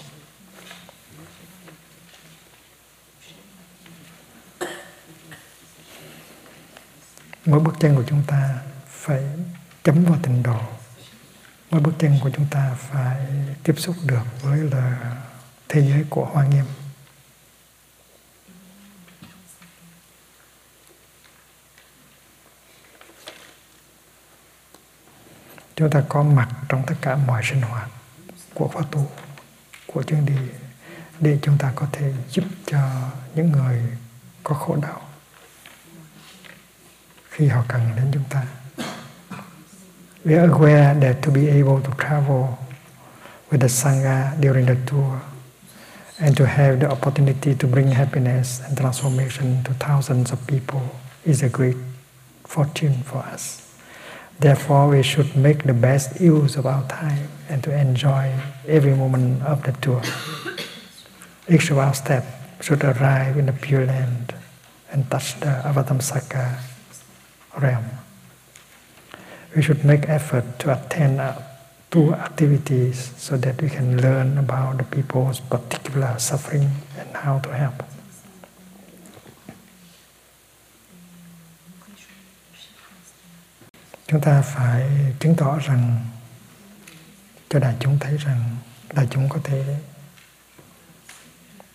mỗi bước chân của chúng ta phải chấm vào tình độ. Mỗi bước chân của chúng ta phải tiếp xúc được với là thế giới của hoa nghiêm. Chúng ta có mặt trong tất cả mọi sinh hoạt của khóa tu, của chuyến đi để chúng ta có thể giúp cho những người có khổ đau khi họ cần đến chúng ta. We are aware that to be able to travel with the Sangha during the tour and to have the opportunity to bring happiness and transformation to thousands of people is a great fortune for us. Therefore, we should make the best use of our time and to enjoy every moment of the tour. Each of our steps should arrive in the Pure Land and touch the Avatamsaka realm. We should make effort to attend to activities so that we can learn about the people's particular suffering and how to help. Chúng ta phải chứng tỏ rằng cho đại chúng thấy rằng đại chúng có thể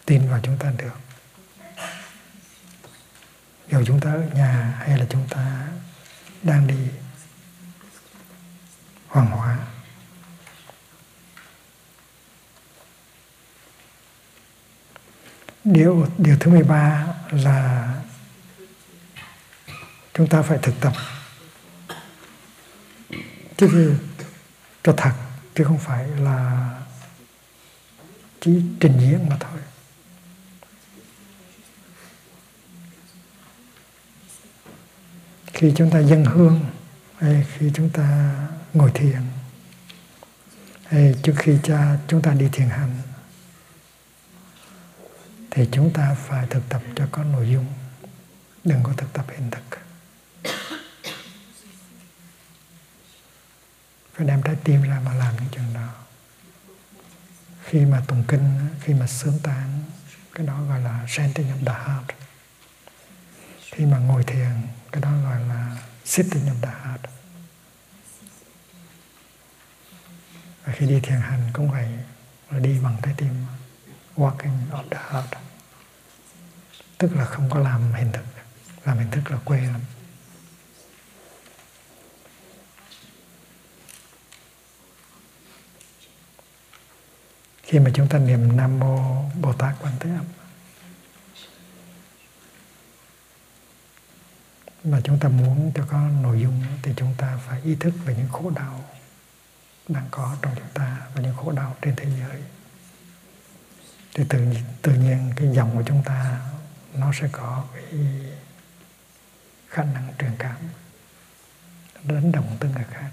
tin vào chúng ta được. Dù chúng ta ở nhà hay là chúng ta đang đi hoàng hóa. Điều điều thứ 13 là chúng ta phải thực tập chứ cho thật, chứ không phải là chỉ trình diễn mà thôi. Khi chúng ta dân hương, hay khi chúng ta ngồi thiền, hay trước khi cha chúng ta đi thiền hành, thì chúng ta phải thực tập cho có nội dung. Đừng có thực tập hình thực. Phải đem trái tim ra mà làm những chuyện đó. Khi mà tụng kinh, khi mà sướng tán, cái đó gọi là chanting of the heart. Khi mà ngồi thiền, cái đó gọi là sitting of the heart. Và khi đi thiền hành cũng vậy, là đi bằng trái tim, walking of the heart. Tức là không có làm hình thức, làm hình thức là quê lắm. Khi mà chúng ta niệm nam mô bồ tát quan thế âm. Mà chúng ta muốn cho có nội dung thì chúng ta phải ý thức về những khổ đau đang có trong chúng ta và những khổ đau trên thế giới. Thì tự tự nhiên cái dòng của chúng ta nó sẽ có cái khả năng truyền cảm đánh động tới người khác.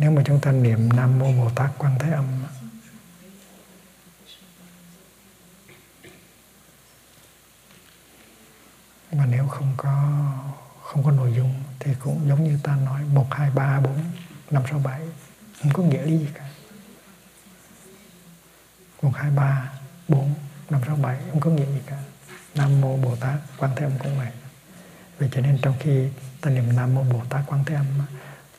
Nếu mà chúng ta niệm nam mô bồ tát quan thế âm mà nếu không có không có nội dung thì cũng giống như ta nói, một, hai, ba, bốn, năm, sáu, bảy. Không có nghĩa lý gì cả. Một, hai, ba, bốn, năm, sáu, bảy, không có nghĩa gì cả. Nam mô bồ tát quan thế âm cũng vậy. Vì cho nên trong khi ta niệm nam mô bồ tát quan thế âm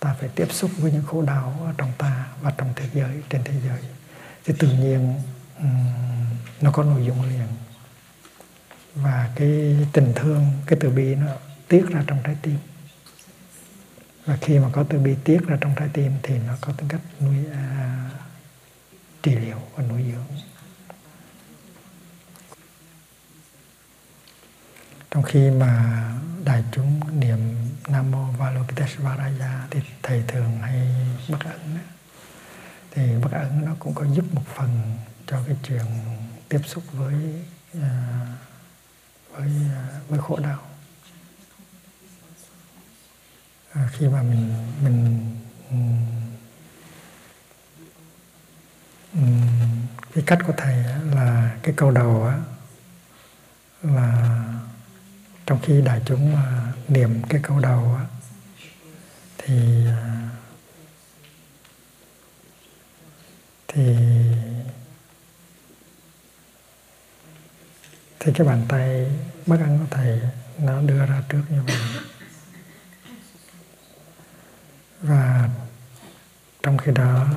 ta phải tiếp xúc với những khổ đau ở trong ta và trong thế giới trên thế giới. Thì tự nhiên nó có nội dung liền. Và cái tình thương cái từ bi nó tiết ra trong trái tim. Và khi mà có từ bi tiết ra trong trái tim thì nó có tính cách nuôi à, trị liệu và nuôi dưỡng. Trong khi mà đại chúng niệm nam mô valokiteshvaraya thì thầy thường hay bất ẩn đó. thì bất ẩn nó cũng có giúp một phần cho cái chuyện tiếp xúc với à, với à, với khổ đau à, khi mà mình mình cái cách của thầy là cái câu đầu á là trong khi đại chúng à, niệm cái câu đầu á, thì à, thì thì cái bàn tay bất ăn của thầy nó đưa ra trước như vậy. Và trong khi đó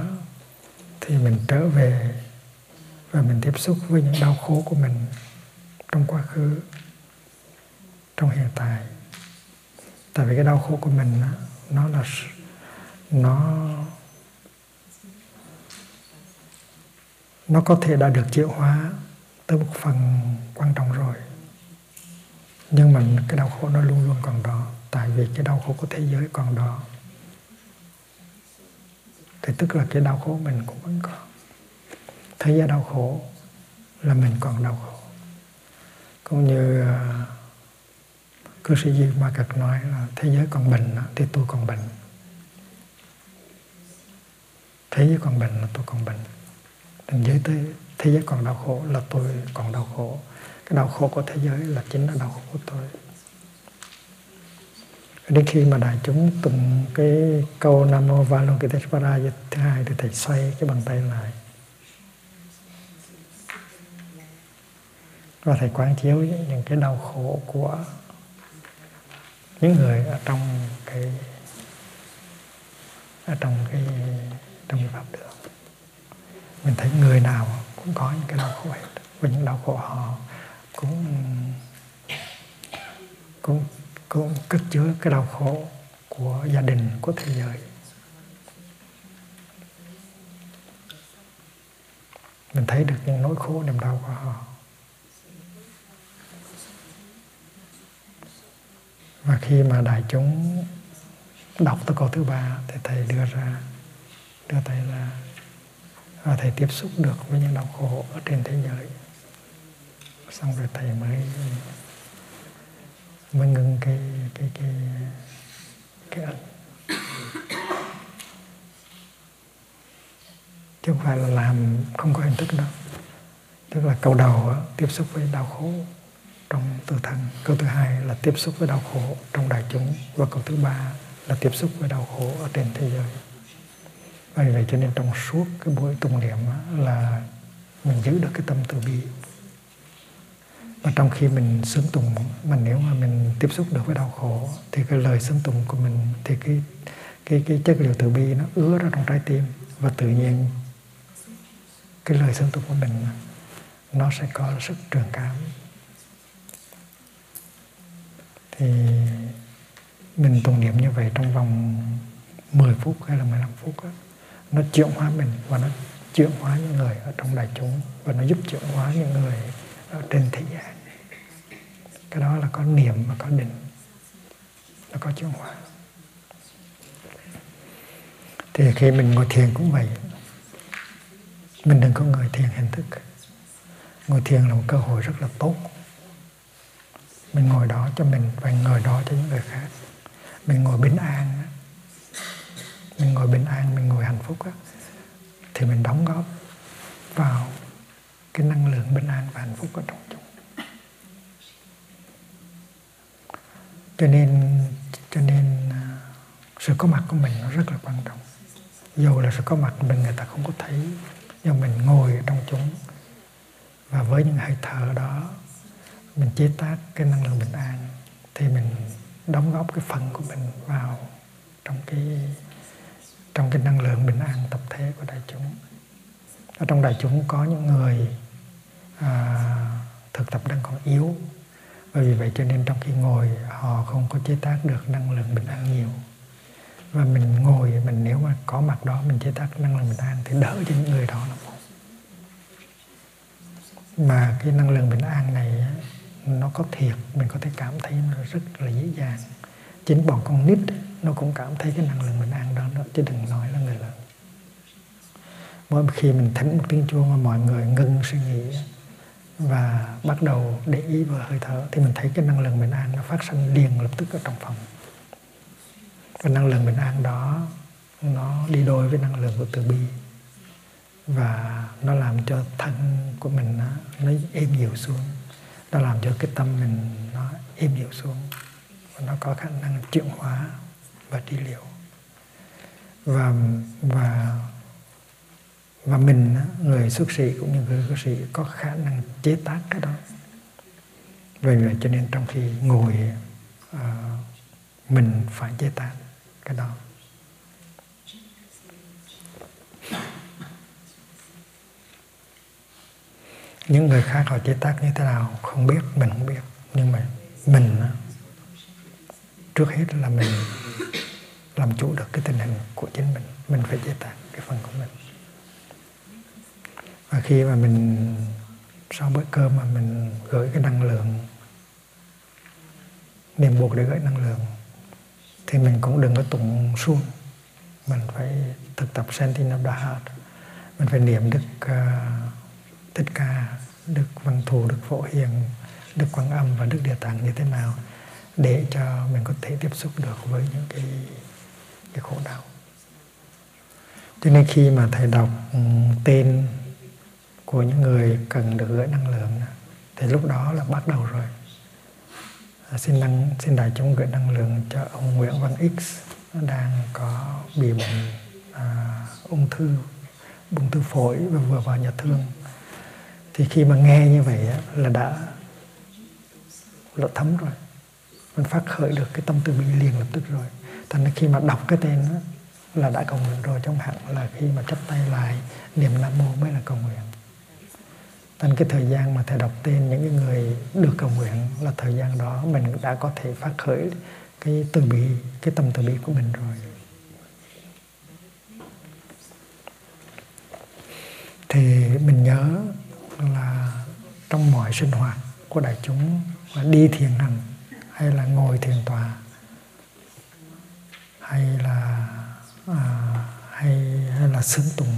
thì mình trở về và mình tiếp xúc với những đau khổ của mình trong quá khứ trong hiện tại. Tại vì cái đau khổ của mình nó là nó nó có thể đã được chịu hóa tới một phần quan trọng rồi. Nhưng mà cái đau khổ nó luôn luôn còn đó. Tại vì cái đau khổ của thế giới còn đó. Thì tức là cái đau khổ mình cũng vẫn còn. Thế giới đau khổ là mình còn đau khổ. Cũng như uh, cư sĩ Di Ma Cật nói là thế giới còn bệnh thì tôi còn bệnh. Thế giới còn bệnh là tôi còn bệnh. Đừng giới tới, thế giới còn đau khổ là tôi còn đau khổ. Cái đau khổ của thế giới là chính là đau khổ của tôi. Đến khi mà đại chúng tụng cái câu nam mô valokitesvara thứ hai thì thầy xoay cái bàn tay lại. Và thầy quán chiếu những cái đau khổ của những người ở trong cái ở trong cái trong cái pháp đường. Mình thấy người nào cũng có những cái đau khổ hết. Và những đau khổ họ cũng cũng cũng cất chứa cái đau khổ của gia đình của thế giới. Mình thấy được những nỗi khổ niềm đau của họ và khi mà đại chúng đọc tới câu thứ ba thì thầy đưa ra đưa thầy ra và thầy tiếp xúc được với những đau khổ ở trên thế giới. Xong rồi thầy mới mới ngưng cái cái cái cái ấn. Chứ không phải là làm không có hình thức đâu tức là câu đầu đó, tiếp xúc với đau khổ trong tự thân câu thứ hai là tiếp xúc với đau khổ trong đại chúng. Và câu thứ ba là tiếp xúc với đau khổ ở trên thế giới. Vì vậy cho nên trong suốt cái buổi tụng niệm là mình giữ được cái tâm từ bi. Và trong khi mình sướng tùng mà nếu mà mình tiếp xúc được với đau khổ, thì cái lời sướng tùng của mình, thì cái cái cái chất liệu từ bi nó ứa ra trong trái tim. Và tự nhiên, cái lời sướng tùng của mình nó sẽ có sức trường cảm thì mình tụng niệm như vậy trong vòng 10 phút hay là 15 phút đó, nó chuyển hóa mình và nó chuyển hóa những người ở trong đại chúng và nó giúp chuyển hóa những người ở trên thế gian cái đó là có niệm và có định nó có chuyển hóa. Thì khi mình ngồi thiền cũng vậy. Mình đừng có ngồi thiền hình thức. Ngồi thiền là một cơ hội rất là tốt mình ngồi đó cho mình và ngồi đó cho những người khác. Mình ngồi bình an mình ngồi bình an, mình ngồi hạnh phúc thì mình đóng góp vào cái năng lượng bình an và hạnh phúc ở trong chúng. Cho nên cho nên à, sự có mặt của mình nó rất là quan trọng. Dù là sự có mặt của mình người ta không có thấy, nhưng mình ngồi trong chúng. Và với những hơi thở đó mình chế tác cái năng lượng bình an thì mình đóng góp cái phần của mình vào trong cái trong cái năng lượng bình an tập thể của đại chúng. Ở trong đại chúng có những người à, thực tập đang còn yếu. Bởi vì vậy cho nên trong khi ngồi họ không có chế tác được năng lượng bình an nhiều. Và mình ngồi mình nếu mà có mặt đó mình chế tác năng lượng bình an thì đỡ cho những người đó lắm. Mà cái năng lượng bình an này nó có thiệt mình có thể cảm thấy nó rất là dễ dàng. Chính bọn con nít nó cũng cảm thấy cái năng lượng mình ăn đó đó. Chứ đừng nói là người lớn. Mỗi khi mình thỉnh một tiếng chuông mà mọi người ngưng suy nghĩ và bắt đầu để ý vào hơi thở thì mình thấy cái năng lượng bình an nó phát sinh liền lập tức ở trong phòng. Cái năng lượng bình an đó nó đi đôi với năng lượng của từ bi. Và nó làm cho thân của mình nó, nó êm dịu xuống nó làm cho cái tâm mình nó êm dịu xuống, và nó có khả năng chuyển hóa và trị liệu. Và và và mình người xuất sĩ cũng như người xuất sĩ có khả năng chế tác cái đó. Vì vậy cho nên trong khi ngồi ờ, mình phải chế tác cái đó. Những người khác họ chế tác như thế nào không biết mình không biết. Nhưng mà mình trước hết là mình làm chủ được cái tình hình của chính mình. Mình phải chế tác cái phần của mình. Và khi mà mình sau bữa cơm mà mình gửi cái năng lượng niềm buộc để gửi năng lượng thì mình cũng đừng có tụng suông. Mình phải thực tập sentinel of the heart mình phải niệm đức uh, thích ca đức văn thù đức phổ hiền đức quang âm và đức địa tạng như thế nào để cho mình có thể tiếp xúc được với những cái cái khổ đau. Cho nên khi mà thầy đọc tên của những người cần được gửi năng lượng thì lúc đó là bắt đầu rồi. À, xin năng xin đại chúng gửi năng lượng cho ông Nguyễn Văn X đang có bị bệnh à, ung thư ung thư phổi và vừa vào nhà thương thì khi mà nghe như vậy là đã là thấm rồi. Mình phát khởi được cái tâm từ bi liền lập tức rồi. Thành khi mà đọc cái tên đó, là đã cầu nguyện rồi trong hẳn là khi mà chắp tay lại niệm nam mô mới là cầu nguyện. Thành cái thời gian mà thầy đọc tên những người được cầu nguyện là thời gian đó mình đã có thể phát khởi cái từ bi cái tâm từ bi của mình rồi. Thì mình nhớ là trong mọi sinh hoạt của đại chúng và đi thiền hành hay là ngồi thiền tòa hay là à, hay hay là xứng tùng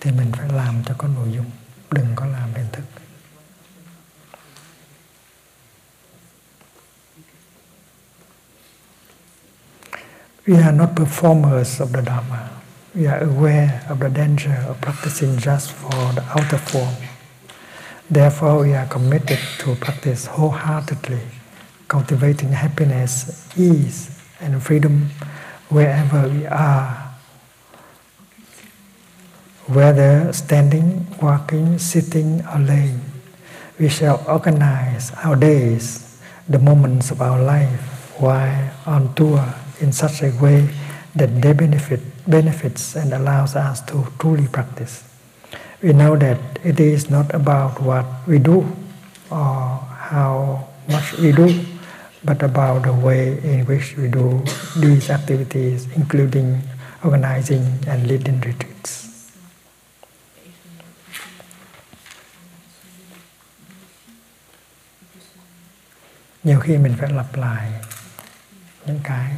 thì mình phải làm cho có nội dung đừng có làm hình thức We are not performers of the Dharma. We are aware of the danger of practicing just for the outer form. Therefore, we are committed to practice wholeheartedly, cultivating happiness, ease, and freedom wherever we are whether standing, walking, sitting, or laying. We shall organize our days, the moments of our life, while on tour in such a way that they benefit benefits and allows us to truly practice. We know that it is not about what we do or how much we do, but about the way in which we do these activities, including organizing and leading retreats. nhiều khi mình phải lặp lại những cái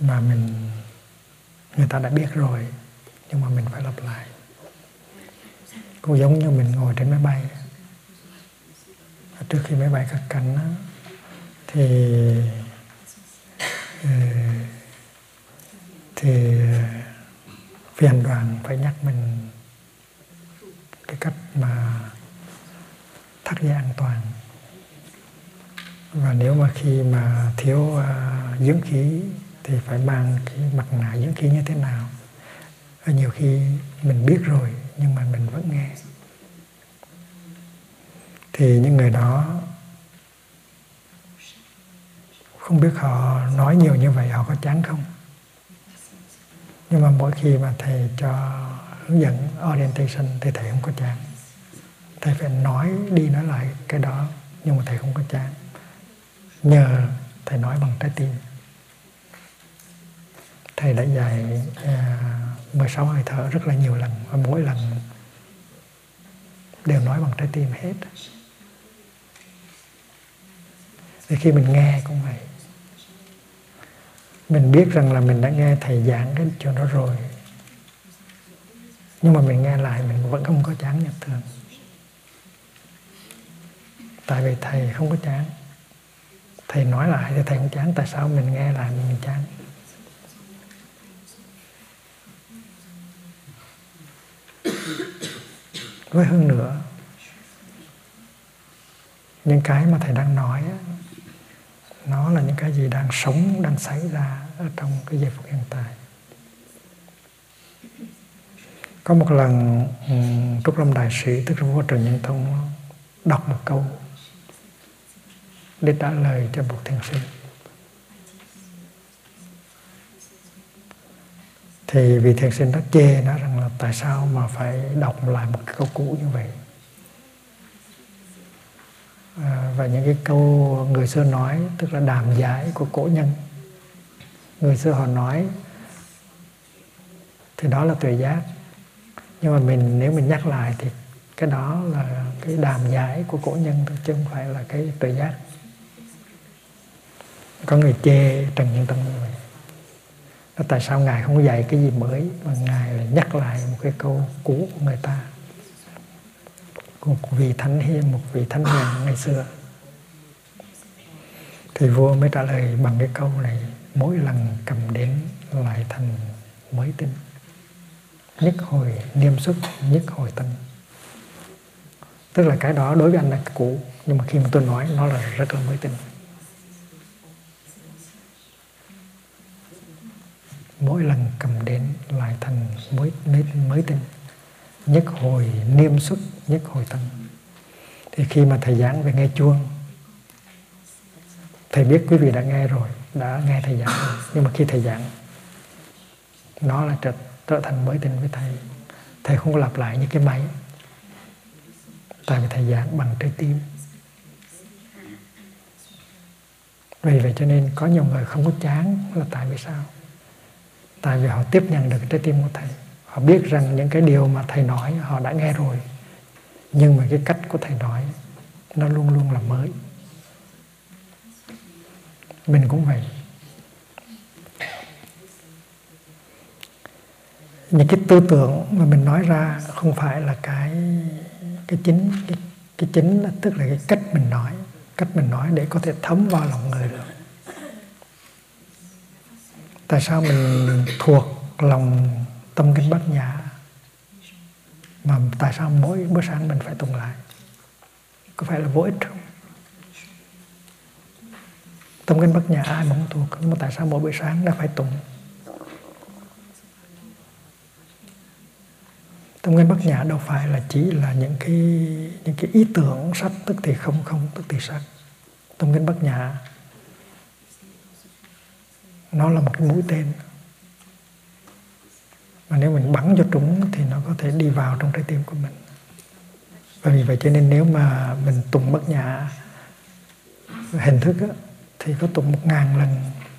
mà mình người ta đã biết rồi nhưng mà mình phải lặp lại cũng giống như mình ngồi trên máy bay. Trước khi máy bay cất cánh đó, thì ờ, thì phi hành đoàn phải nhắc mình cái cách mà thắt dây an toàn. Và nếu mà khi mà thiếu uh, dưỡng khí thì phải mang cái mặt nạ dưỡng khí như thế nào. Và nhiều khi mình biết rồi nhưng mà mình vẫn nghe. Thì những người đó không biết họ nói nhiều như vậy họ có chán không? Nhưng mà mỗi khi mà thầy cho hướng dẫn orientation thì thầy không có chán. Thầy phải nói đi nói lại cái đó nhưng mà thầy không có chán. Nhờ thầy nói bằng trái tim. Thầy đã dạy uh, 16 hơi thở, rất là nhiều lần, và mỗi lần đều nói bằng trái tim hết. Thì khi mình nghe cũng vậy. Mình biết rằng là mình đã nghe thầy giảng cái chuyện đó rồi. Nhưng mà mình nghe lại, mình vẫn không có chán nhật thường. Tại vì thầy không có chán. Thầy nói lại thì thầy không chán, tại sao mình nghe lại mình chán? Với hơn nữa, những cái mà thầy đang nói nó là những cái gì đang sống, đang xảy ra ở trong cái giây phút hiện tại. Có một lần trúc lâm đại sĩ, tức là vua trần nhân tông, đọc một câu để trả lời cho một thiền sinh. Thì vị thiền sinh đã chê nó rằng là tại sao mà phải đọc lại một cái câu cũ như vậy? À, và những cái câu người xưa nói tức là đàm giải của cổ nhân. Người xưa họ nói thì đó là tuệ giác. Nhưng mà mình nếu mình nhắc lại thì cái đó là cái đàm giải của cổ nhân chứ không phải là cái tuệ giác. Có người chê trần nhân tâm như vậy tại sao ngài không dạy cái gì mới mà ngài lại nhắc lại một cái câu cũ của người ta? Một vị thánh hiền một vị thánh hiền ngày xưa. Thì vua mới trả lời bằng cái câu này, mỗi lần cầm đến lại thành mới tin nhất hồi niêm xuất, nhất hồi tân. Tức là cái đó đối với anh là cũ, nhưng mà khi mà tôi nói, nó là rất là mới tin mỗi lần cầm đến lại thành mới mới, mới tinh nhất hồi niêm xuất nhất hồi tân thì khi mà thầy giảng về nghe chuông thầy biết quý vị đã nghe rồi đã nghe thầy giảng rồi. Nhưng mà khi thầy giảng nó là trở, trở thành mới tinh với thầy. Thầy không có lặp lại những cái máy. Tại vì thầy giảng bằng trái tim. Vì vậy cho nên có nhiều người không có chán là tại vì sao? Tại vì họ tiếp nhận được trái tim của thầy. Họ biết rằng những cái điều mà thầy nói họ đã nghe rồi. Nhưng mà cái cách của thầy nói nó luôn luôn là mới. Mình cũng vậy. Những cái tư tưởng mà mình nói ra không phải là cái cái chính cái, cái chính là tức là cái cách mình nói. Cách mình nói để có thể thấm vào lòng người được tại sao mình thuộc lòng tâm kinh bát nhã? Mà tại sao mỗi bữa sáng mình phải tụng lại? Có phải là vô ích không? Tâm kinh bát nhã ai mà không thuộc? Nhưng mà tại sao mỗi buổi sáng đã phải tụng? Tâm kinh bát nhã đâu phải là chỉ là những cái những cái ý tưởng sắc tức thì không không, tức thì sắc tâm kinh bát nhã nó là một cái mũi tên. Mà nếu mình bắn cho trúng thì nó có thể đi vào trong trái tim của mình. Và vì vậy cho nên nếu mà mình tụng bất nhã hình thức á, thì có tụng một ngàn lần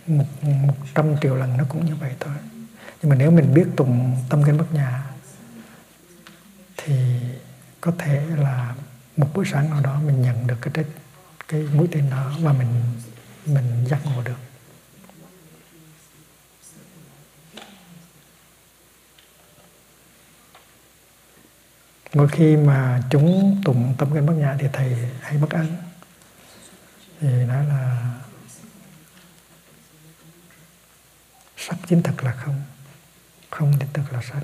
một, một trăm triệu lần nó cũng như vậy thôi. Nhưng mà nếu mình biết tụng tâm kinh bất nhã thì có thể là một buổi sáng nào đó mình nhận được cái cái, cái mũi tên đó và mình mình giác ngộ được. Mỗi khi mà chúng tụng tâm kinh bát nhã thì thầy hay bất ấn. Thì nói là sắc chính thực là không không chính thực là sắc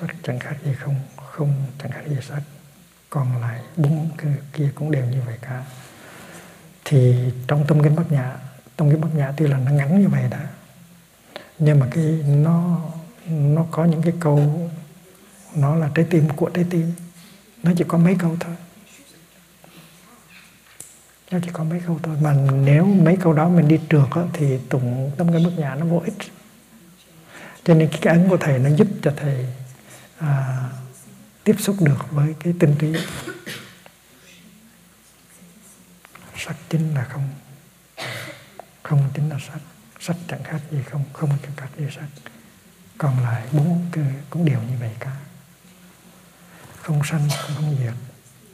sắc chẳng khác gì không không chẳng khác gì sắc còn lại bốn cái kia cũng đều như vậy cả. Thì trong tâm kinh bát nhã, tâm kinh bát nhã tuy là nó ngắn như vậy đã nhưng mà cái, nó nó có những cái câu nó là trái tim của trái tim. Nó chỉ có mấy câu thôi. Nó chỉ có mấy câu thôi. Mà nếu mấy câu đó mình đi trượt đó, thì tụng tâm cái bức nhà nó vô ích. Cho nên cái ấn của thầy nó giúp cho thầy à, tiếp xúc được với cái tinh túy. Sắc chính là không. Không chính là sắc. Sắc chẳng khác gì không. Không chẳng khác gì sắc. Còn lại bốn cái cũng đều như vậy cả không sanh cũng không diệt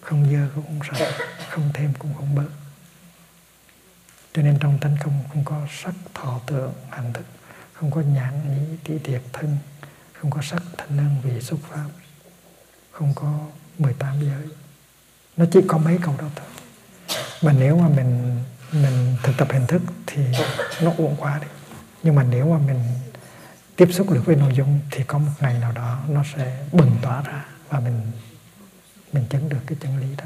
không dơ cũng không sạch, không thêm cũng không bớt. Cho nên trong tánh không không có sắc thọ tượng hành thức, không có nhãn nhĩ tỷ tiệt thân, không có sắc thân năng vị xúc pháp, không có 18 giới. Nó chỉ có mấy câu đó thôi. Mà nếu mà mình mình thực tập hình thức thì nó uổng quá đi. Nhưng mà nếu mà mình tiếp xúc được với nội dung thì có một ngày nào đó nó sẽ bừng tỏa ra và mình mình chứng được cái chân lý đó.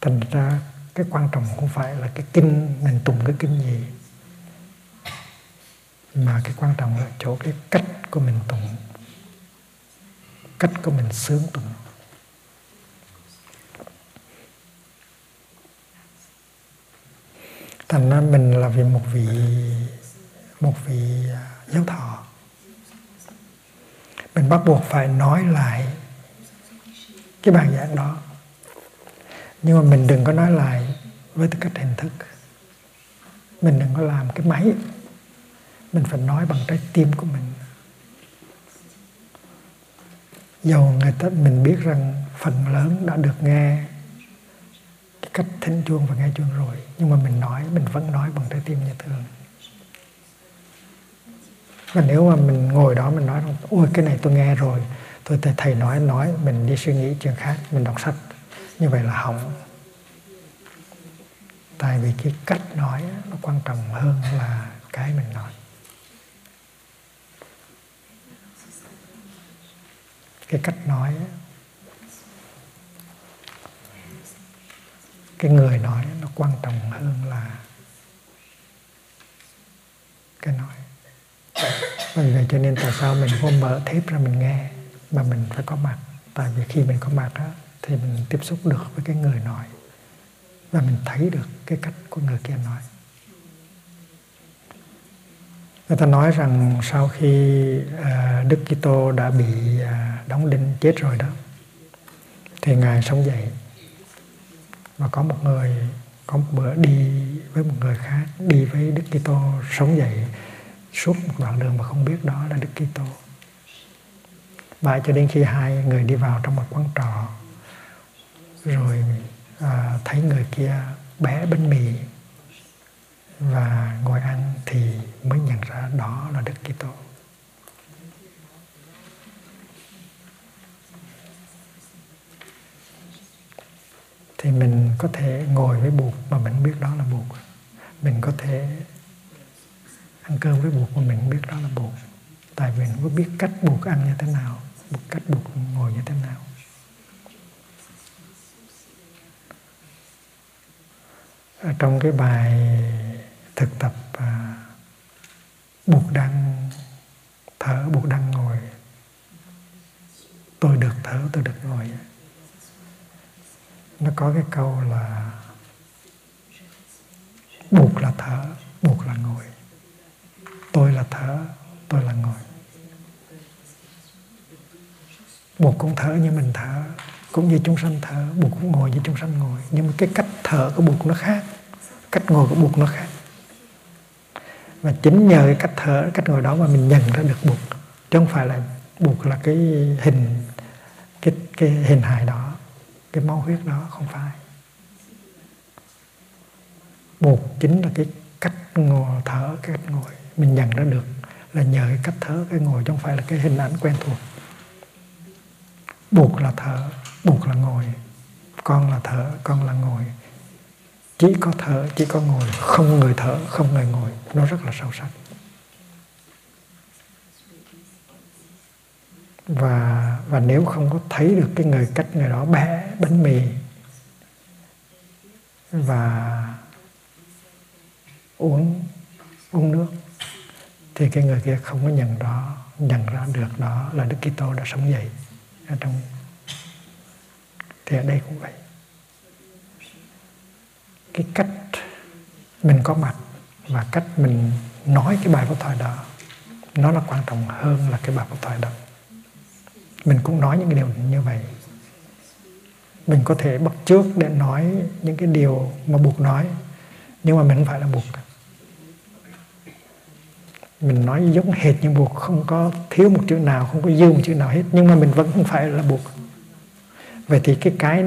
Thành ra cái quan trọng không phải là cái kinh, mình tụng cái kinh gì, mà cái quan trọng là chỗ cái cách của mình tụng, cách của mình sướng tụng. Thành ra mình là vì một vị một vị à, giáo thọ mình bắt buộc phải nói lại cái bài giảng đó. Nhưng mà mình đừng có nói lại với tư cách hình thức. Mình đừng có làm cái máy. Mình phải nói bằng trái tim của mình. Dầu người ta, mình biết rằng phần lớn đã được nghe cái cách thính chuông và nghe chuông rồi, nhưng mà mình nói, mình vẫn nói bằng trái tim như thường và nếu mà mình ngồi đó mình nói, ôi, cái này tôi nghe rồi, tôi thấy thầy nói nói, mình đi suy nghĩ chuyện khác, mình đọc sách. Như vậy là hỏng. Tại vì cái cách nói nó quan trọng hơn là cái mình nói. Cái cách nói cái người nói nó quan trọng hơn là cái nói vì vậy cho nên tại sao mình không mở thép ra mình nghe mà mình phải có mặt. Tại vì khi mình có mặt đó thì mình tiếp xúc được với cái người nói và mình thấy được cái cách của người kia nói. Người ta nói rằng sau khi uh, Đức Kitô đã bị uh, đóng đinh chết rồi đó thì ngài sống dậy và có một người có một bữa đi với một người khác đi với Đức Kitô sống dậy suốt một đoạn đường mà không biết đó là Đức Kitô Và cho đến khi hai người đi vào trong một quán trọ rồi à, thấy người kia bé bánh mì và ngồi ăn thì mới nhận ra đó là Đức Kitô. Thì mình có thể ngồi với bụt mà mình biết đó là bụt. Mình có thể ăn cơm với buộc mà mình biết đó là buộc. Tại vì mình có biết cách buộc ăn như thế nào, một cách buộc ngồi như thế nào. ở trong cái bài thực tập à, buộc đang thở buộc đang ngồi tôi được thở tôi được ngồi nó có cái câu là buộc là thở buộc là ngồi tôi là thở, tôi là ngồi. Buộc cũng thở như mình thở, cũng như chúng sanh thở, buộc cũng ngồi như chúng sanh ngồi. Nhưng mà cái cách thở của buộc nó khác. Cách ngồi của buộc nó khác. Và chính nhờ cái cách thở, cách ngồi đó mà mình nhận ra được buộc. Chứ không phải là buộc là cái hình, cái cái hình hài đó, cái máu huyết đó, không phải. Buộc chính là cái cách ngồi, thở, cái cách ngồi mình nhận ra được là nhờ cái cách thở, cái ngồi chứ không phải là cái hình ảnh quen thuộc. Buộc là thở, buộc là ngồi. Con là thở, con là ngồi. Chỉ có thở, chỉ có ngồi. Không người thở, không người ngồi. Nó rất là sâu sắc. Và và nếu không có thấy được cái người cách người đó bé bánh mì, và uống uống nước thì cái người kia không có nhận đó, nhận ra được đó là Đức Kitô đã sống dậy ở trong thì ở đây cũng vậy. Cái cách mình có mặt và cách mình nói cái bài pháp thoại đó, nó là quan trọng hơn là cái bài pháp thoại đó. Mình cũng nói những cái điều như vậy. Mình có thể bắt trước để nói những cái điều mà buộc nói, nhưng mà mình không phải là buộc mình nói giống hệt như buộc không có, thiếu một chữ nào, không có dư một chữ nào hết. Nhưng mà mình vẫn không phải là buộc. Vậy thì cái cái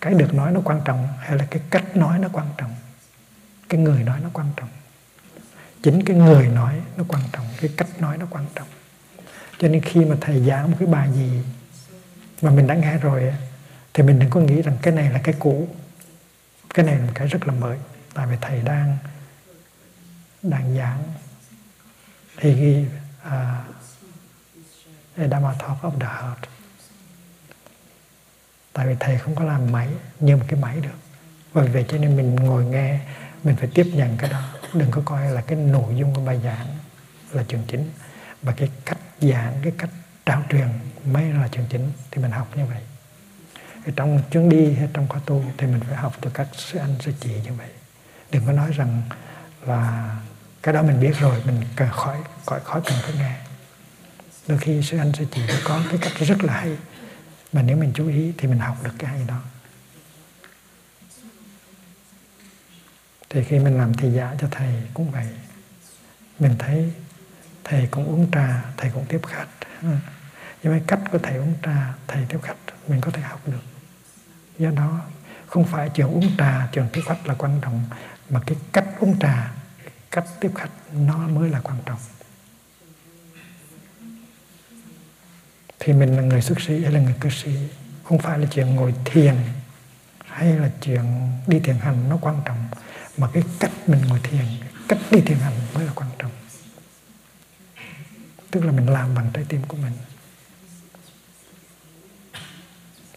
cái được nói nó quan trọng hay là cái cách nói nó quan trọng? Cái người nói nó quan trọng. Chính cái người nói nó quan trọng, cái cách nói nó quan trọng. Cho nên khi mà thầy giảng một cái bài gì mà mình đã nghe rồi thì mình đừng có nghĩ rằng cái này là cái cũ. Cái này là một cái rất là mới. Tại vì thầy đang đang giảng he gave uh, a Dhamma talk of the heart tại vì thầy không có làm máy như một cái máy được. Bởi vậy cho nên mình ngồi nghe mình phải tiếp nhận cái đó. Đừng có coi là cái nội dung của bài giảng là trường chính và cái cách giảng cái cách trao truyền mới là trường chính thì mình học như vậy. Thì trong chuyến đi hay trong khóa tu thì mình phải học từ các sư anh sư chị như vậy. Đừng có nói rằng là cái đó mình biết rồi, mình cần khỏi khỏi khỏi cần phải nghe. Đôi khi sư anh sư chị có cái cách rất là hay. Mà nếu mình chú ý thì mình học được cái hay đó. Thì khi mình làm thầy giả cho thầy cũng vậy. Mình thấy thầy cũng uống trà, thầy cũng tiếp khách. Nhưng cái cách của thầy uống trà, thầy tiếp khách, mình có thể học được. Do đó, không phải chuyện uống trà chuyện tiếp khách là quan trọng, mà cái cách uống trà cách tiếp khách nó mới là quan trọng. Thì mình là người xuất sĩ hay là người cư sĩ, không phải là chuyện ngồi thiền hay là chuyện đi thiền hành nó quan trọng, mà cái cách mình ngồi thiền, cách đi thiền hành mới là quan trọng. Tức là mình làm bằng trái tim của mình.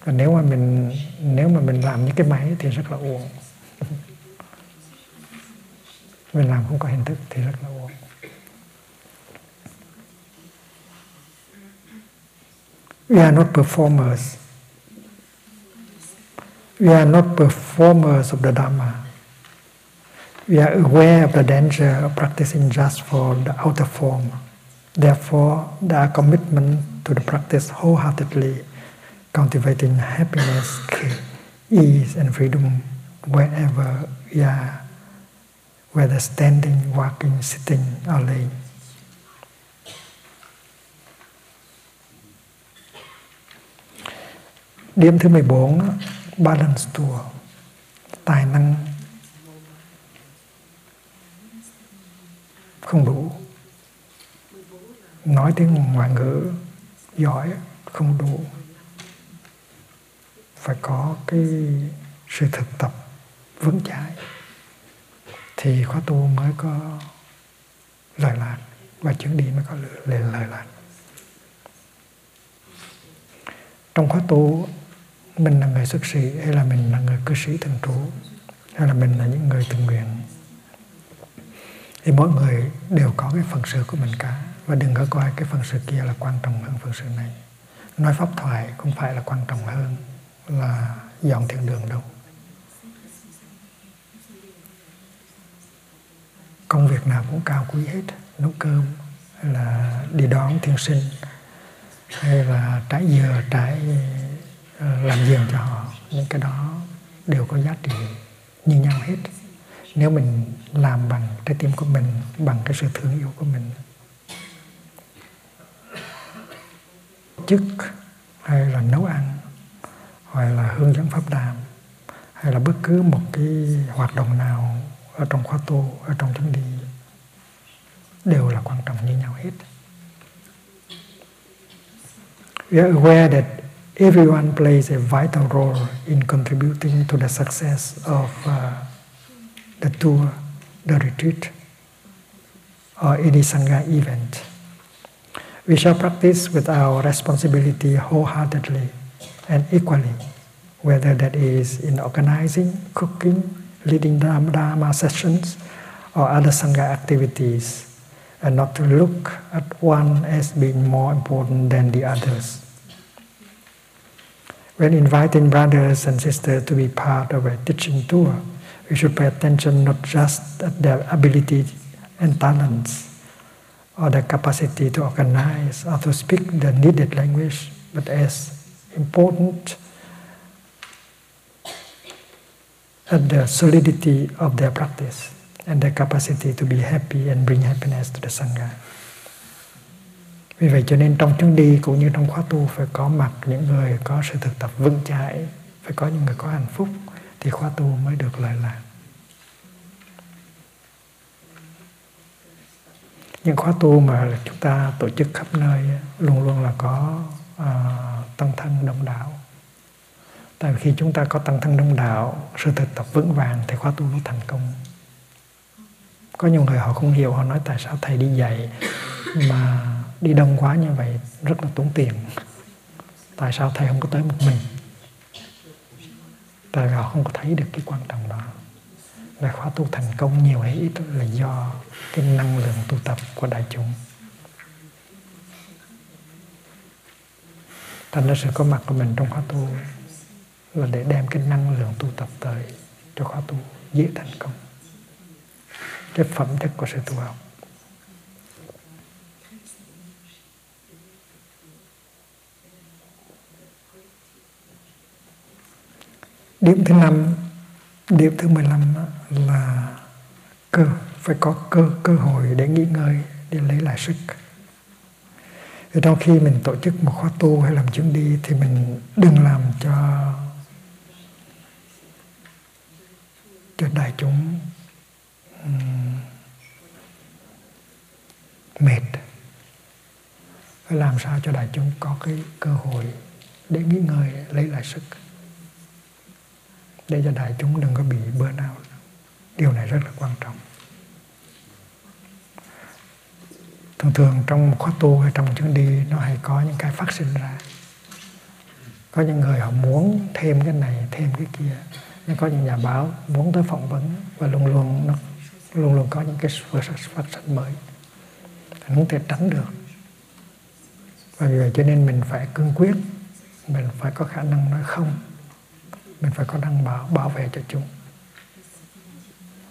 Và nếu mà mình, nếu mà mình làm những cái máy thì rất là uổng. mình làm không có hình thức thì rất là uổng we are not performers. We are not performers of the dharma. We are aware of the danger of practicing just for the outer form. Therefore, the commitment to the practice wholeheartedly, cultivating happiness ease and freedom wherever we are whether standing, walking, sitting or laying. Điểm thứ 14 balance tour tài năng. Không đủ. Nói tiếng ngoại ngữ giỏi không đủ. Phải có cái sự thực tập vững chãi thì khóa tu mới có lời lạc và chuyến đi mới có lời, lời lạc trong khóa tu mình là người xuất sĩ hay là mình là người cư sĩ thường trú hay là mình là những người tình nguyện? Thì mỗi người đều có cái phần sự của mình cả và đừng có coi cái phần sự kia là quan trọng hơn phần sự này. Nói pháp thoại cũng phải là quan trọng hơn là dọn thiền đường đâu. Công việc nào cũng cao quý hết, nấu cơm hay là đi đón thiên sinh, hay là trái dừa trái ờ, làm giường cho họ. Những cái đó đều có giá trị như nhau hết. Nếu mình làm bằng trái tim của mình, bằng cái sự thương yêu của mình. Chức, hay là nấu ăn, hoặc là hướng dẫn pháp đàm, hay là bất cứ một cái hoạt động nào ở trong khóa tu ở trong chuyến đi đều là quan trọng như nhau hết we are aware that everyone plays a vital role in contributing to the success of uh, the tour, the retreat, or any Sangha event. We shall practice with our responsibility wholeheartedly and equally, whether that is in organizing, cooking, leading Dharma sessions, or other Sangha activities, and not to look at one as being more important than the others. When inviting brothers and sisters to be part of a teaching tour, we should pay attention not just at their ability and talents or their capacity to organize or to speak the needed language, but as important at the solidity of their practice and their capacity to be happy and bring happiness to the Sangha. Vì vậy cho nên trong chuyến đi cũng như trong khóa tu phải có mặt những người có sự thực tập vững chãi, phải có những người có hạnh phúc thì khóa tu mới được lợi lạc. Những khóa tu mà chúng ta tổ chức khắp nơi luôn luôn là có ờ, uh, tăng thân đông đảo. Tại vì khi chúng ta có tăng thân đông đạo sự thực tập vững vàng thì khóa tu nó thành công. Có nhiều người họ không hiểu, họ nói tại sao thầy đi dạy mà đi đông quá như vậy rất là tốn tiền. Tại sao thầy không có tới một mình? Tại vì họ không có thấy được cái quan trọng đó. Là khóa tu thành công nhiều hay ít là do cái năng lượng tu tập của đại chúng. Thành ra sự có mặt của mình trong khóa tu là để đem cái năng lượng tu tập tới cho khóa tu dễ thành công. Cái phẩm chất của sự tu học. Điểm thứ năm, điểm thứ 15 là cơ, phải có cơ cơ hội để nghỉ ngơi, để lấy lại sức. Thì trong khi mình tổ chức một khóa tu hay làm chuyến đi thì mình đừng làm cho cho đại chúng um, mệt. Phải làm sao cho đại chúng có cái cơ hội để nghỉ ngơi lấy lại sức để cho đại chúng đừng có bị burnout. Điều này rất là quan trọng. Thường thường trong một khóa tu hay trong chuyến đi nó hay có những cái phát sinh ra. Có những người họ muốn thêm cái này thêm cái kia nhưng có những nhà báo muốn tới phỏng vấn và luôn luôn nó luôn luôn có những cái phát sinh mới. Không thể tránh được. Và vì vậy cho nên mình phải cương quyết. Mình phải có khả năng nói không. Mình phải có năng bảo bảo vệ cho chúng.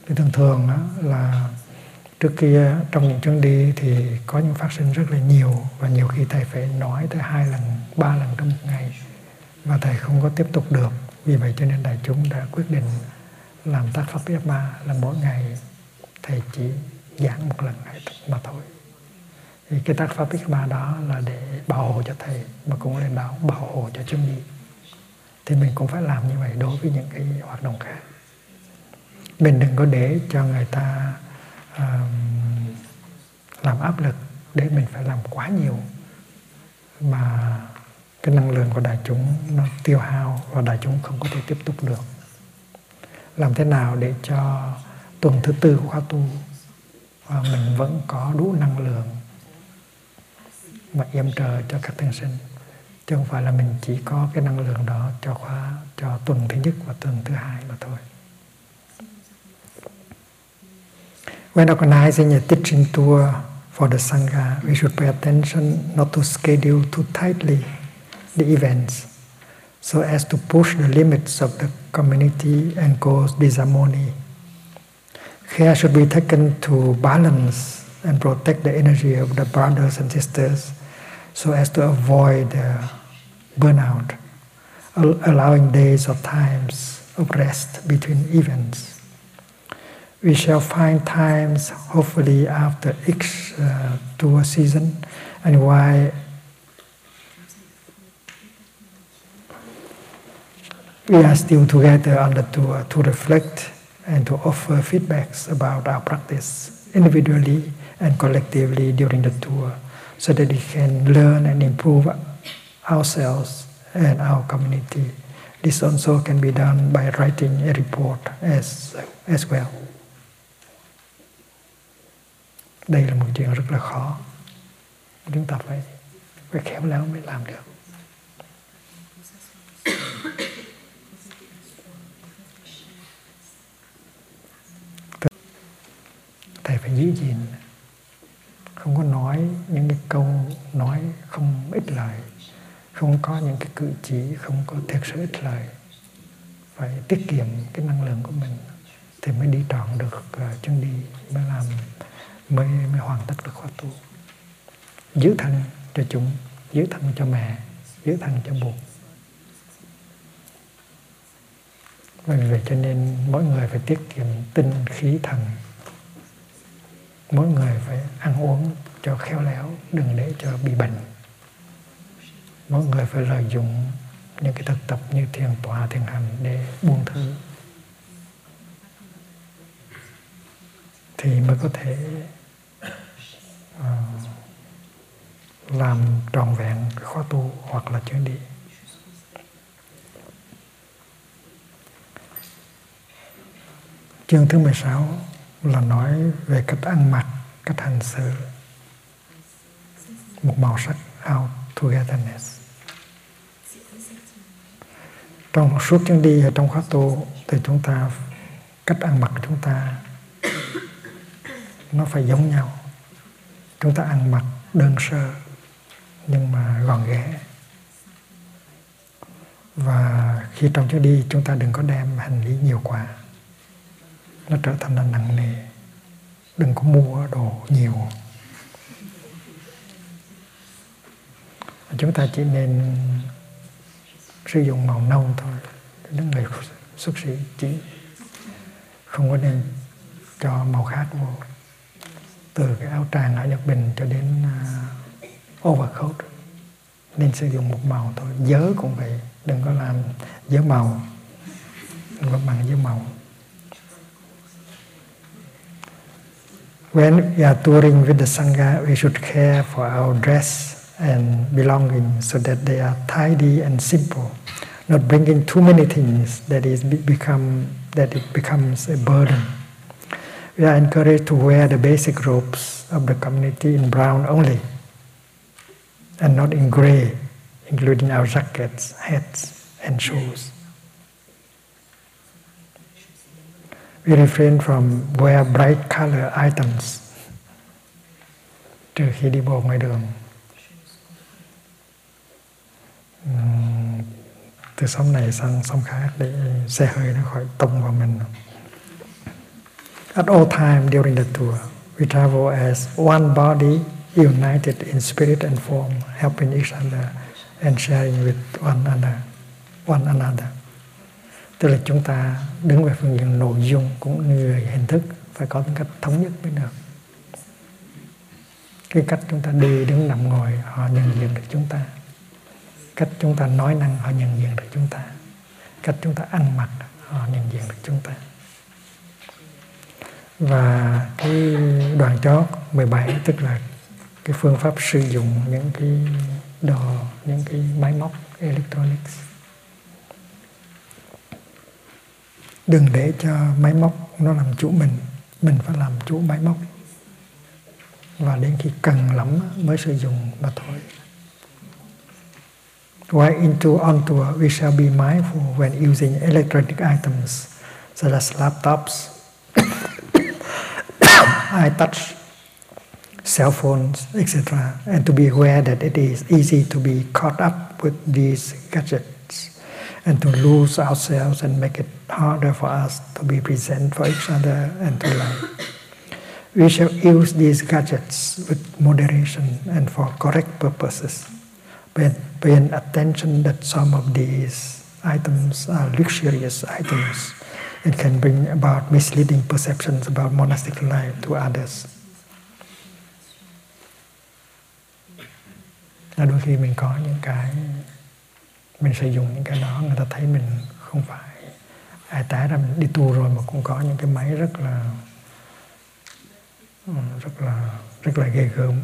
Thì thường thường đó là trước kia trong những chuyến đi thì có những phát sinh rất là nhiều và nhiều khi thầy phải nói tới hai lần, ba lần trong một ngày và thầy không có tiếp tục được vì vậy cho nên đại chúng đã quyết định làm tác pháp F3 là mỗi ngày thầy chỉ giảng một lần mà thôi. Thì cái tác pháp F3 đó là để bảo hộ cho thầy mà cũng là đạo bảo hộ cho chúng đi thì mình cũng phải làm như vậy đối với những cái hoạt động khác. Mình đừng có để cho người ta uh, làm áp lực để mình phải làm quá nhiều mà cái năng lượng của đại chúng nó tiêu hao và đại chúng không có thể tiếp tục được. Làm thế nào để cho tuần thứ tư của khóa tu và mình vẫn có đủ năng lượng mà yểm trợ cho các thiền sinh? Chứ không phải là mình chỉ có cái năng lượng đó cho khóa cho tuần thứ nhất và tuần thứ hai mà thôi. When organizing a teaching tour for the Sangha, we should pay attention not to schedule too tightly the events so as to push the limits of the community and cause disharmony. Care should be taken to balance and protect the energy of the brothers and sisters so as to avoid uh, burnout, allowing days or times of rest between events. We shall find times, hopefully, after each uh, tour season, and why we are still together on the tour uh, to reflect and to offer feedbacks about our practice individually and collectively during the tour so that we can learn and improve ourselves and our community. This also can be done by writing a report as, uh, as well. Đây là một chuyện rất là khó. Chúng ta phải phải khéo léo mới làm được. Thầy phải giữ gìn không có nói những cái câu nói không ích lợi không có những cái cử chỉ không có thực sự ích lợi phải tiết kiệm cái năng lượng của mình thì mới đi trọn được à, uh, chân đi mới làm mới mới hoàn tất được khóa tu. Giữ thân cho chúng giữ thân cho mẹ giữ thân cho buộc vì vậy cho nên mỗi người phải tiết kiệm tinh khí thần mỗi người phải ăn uống cho khéo léo đừng để cho bị bệnh. Mỗi người phải lợi dụng những cái thực tập như thiền tọa thiền hành để buông thư thì mới có thể uh, làm trọn vẹn khóa tu hoặc là chuyến đi. Chương thứ 16 là nói về cách ăn mặc, cách hành xử. Một màu sắc out togetherness. Trong suốt chuyến đi ở trong khóa tu thì chúng ta cách ăn mặc của chúng ta nó phải giống nhau. Chúng ta ăn mặc đơn sơ nhưng mà gọn ghẽ. Và khi trong chuyến đi chúng ta đừng có đem hành lý nhiều quá nó trở thành là nặng nề. Đừng có mua đồ nhiều. Chúng ta chỉ nên sử dụng màu nâu thôi. Những người xuất sĩ chỉ không có nên cho màu khác vô. Từ cái áo tràng ở Nhật Bình cho đến uh, overcoat nên sử dụng một màu thôi. Giới cũng vậy. Đừng có làm giới màu. Đừng có bằng giới màu. When we are touring with the sangha we should care for our dress and belongings so that they are tidy and simple not bringing too many things that is become that it becomes a burden we are encouraged to wear the basic robes of the community in brown only and not in gray, including our jackets, hats, and shoes. We refrain from wear bright color items đi bộ ngoài đường. từ sóng này sang sóng khác để xe hơi nó khỏi tung vào mình. At all times during the tour, we travel as one body, united in spirit and form, helping each other and sharing with one another. One another. Tức là chúng ta đứng về phương diện nội dung cũng như hình thức phải có tính cách thống nhất mới được. Cái cách chúng ta đi, đứng, nằm, ngồi họ nhận diện được chúng ta. Cách chúng ta nói năng họ nhận diện được chúng ta. Cách chúng ta ăn mặc họ nhận diện được chúng ta và cái đoàn chót 17 tức là cái phương pháp sử dụng những cái đồ những cái máy móc electronics đừng để cho máy móc nó làm chủ mình. Mình phải làm chủ máy móc. Và đến khi cần lắm mới sử dụng mà thôi. While into on tour, we shall be mindful when using electronic items such as laptops, iTouch, touch cell phones, etc., and to be aware that it is easy to be caught up with these gadgets. And to lose ourselves and make it harder for us to be present for each other and to learn. We shall use these gadgets with moderation and for correct purposes, but paying attention that some of these items are luxurious items it can bring about misleading perceptions about monastic life to others. Là đôi khi mình có những cái mình sử dụng những cái đó, người ta thấy mình không phải ai tá ra mình đi tu rồi mà cũng có những cái máy rất là ừ, rất là rất là ghê gớm.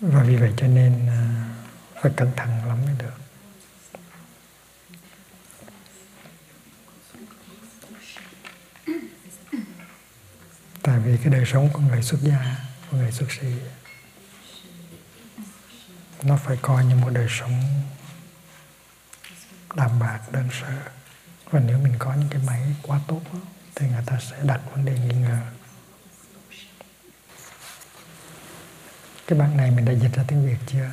Và vì vậy cho nên à, phải cẩn thận lắm mới được. Tại vì cái đời sống của người xuất gia, của người xuất sĩ nó phải coi như một đời sống đạm bạc đơn sơ. Và nếu mình có những cái máy quá tốt đó, thì người ta sẽ đặt vấn đề nghi ngờ. Cái bản này mình đã dịch ra tiếng việt chưa?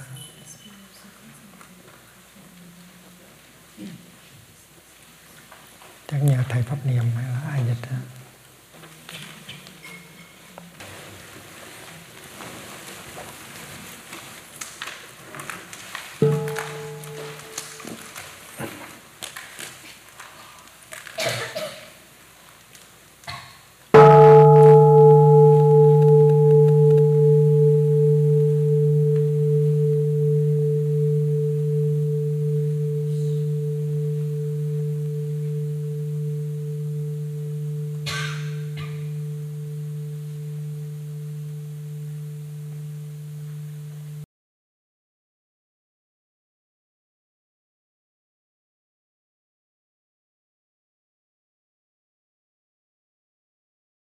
Chắc nhờ thầy pháp niệm hay là ai dịch ra?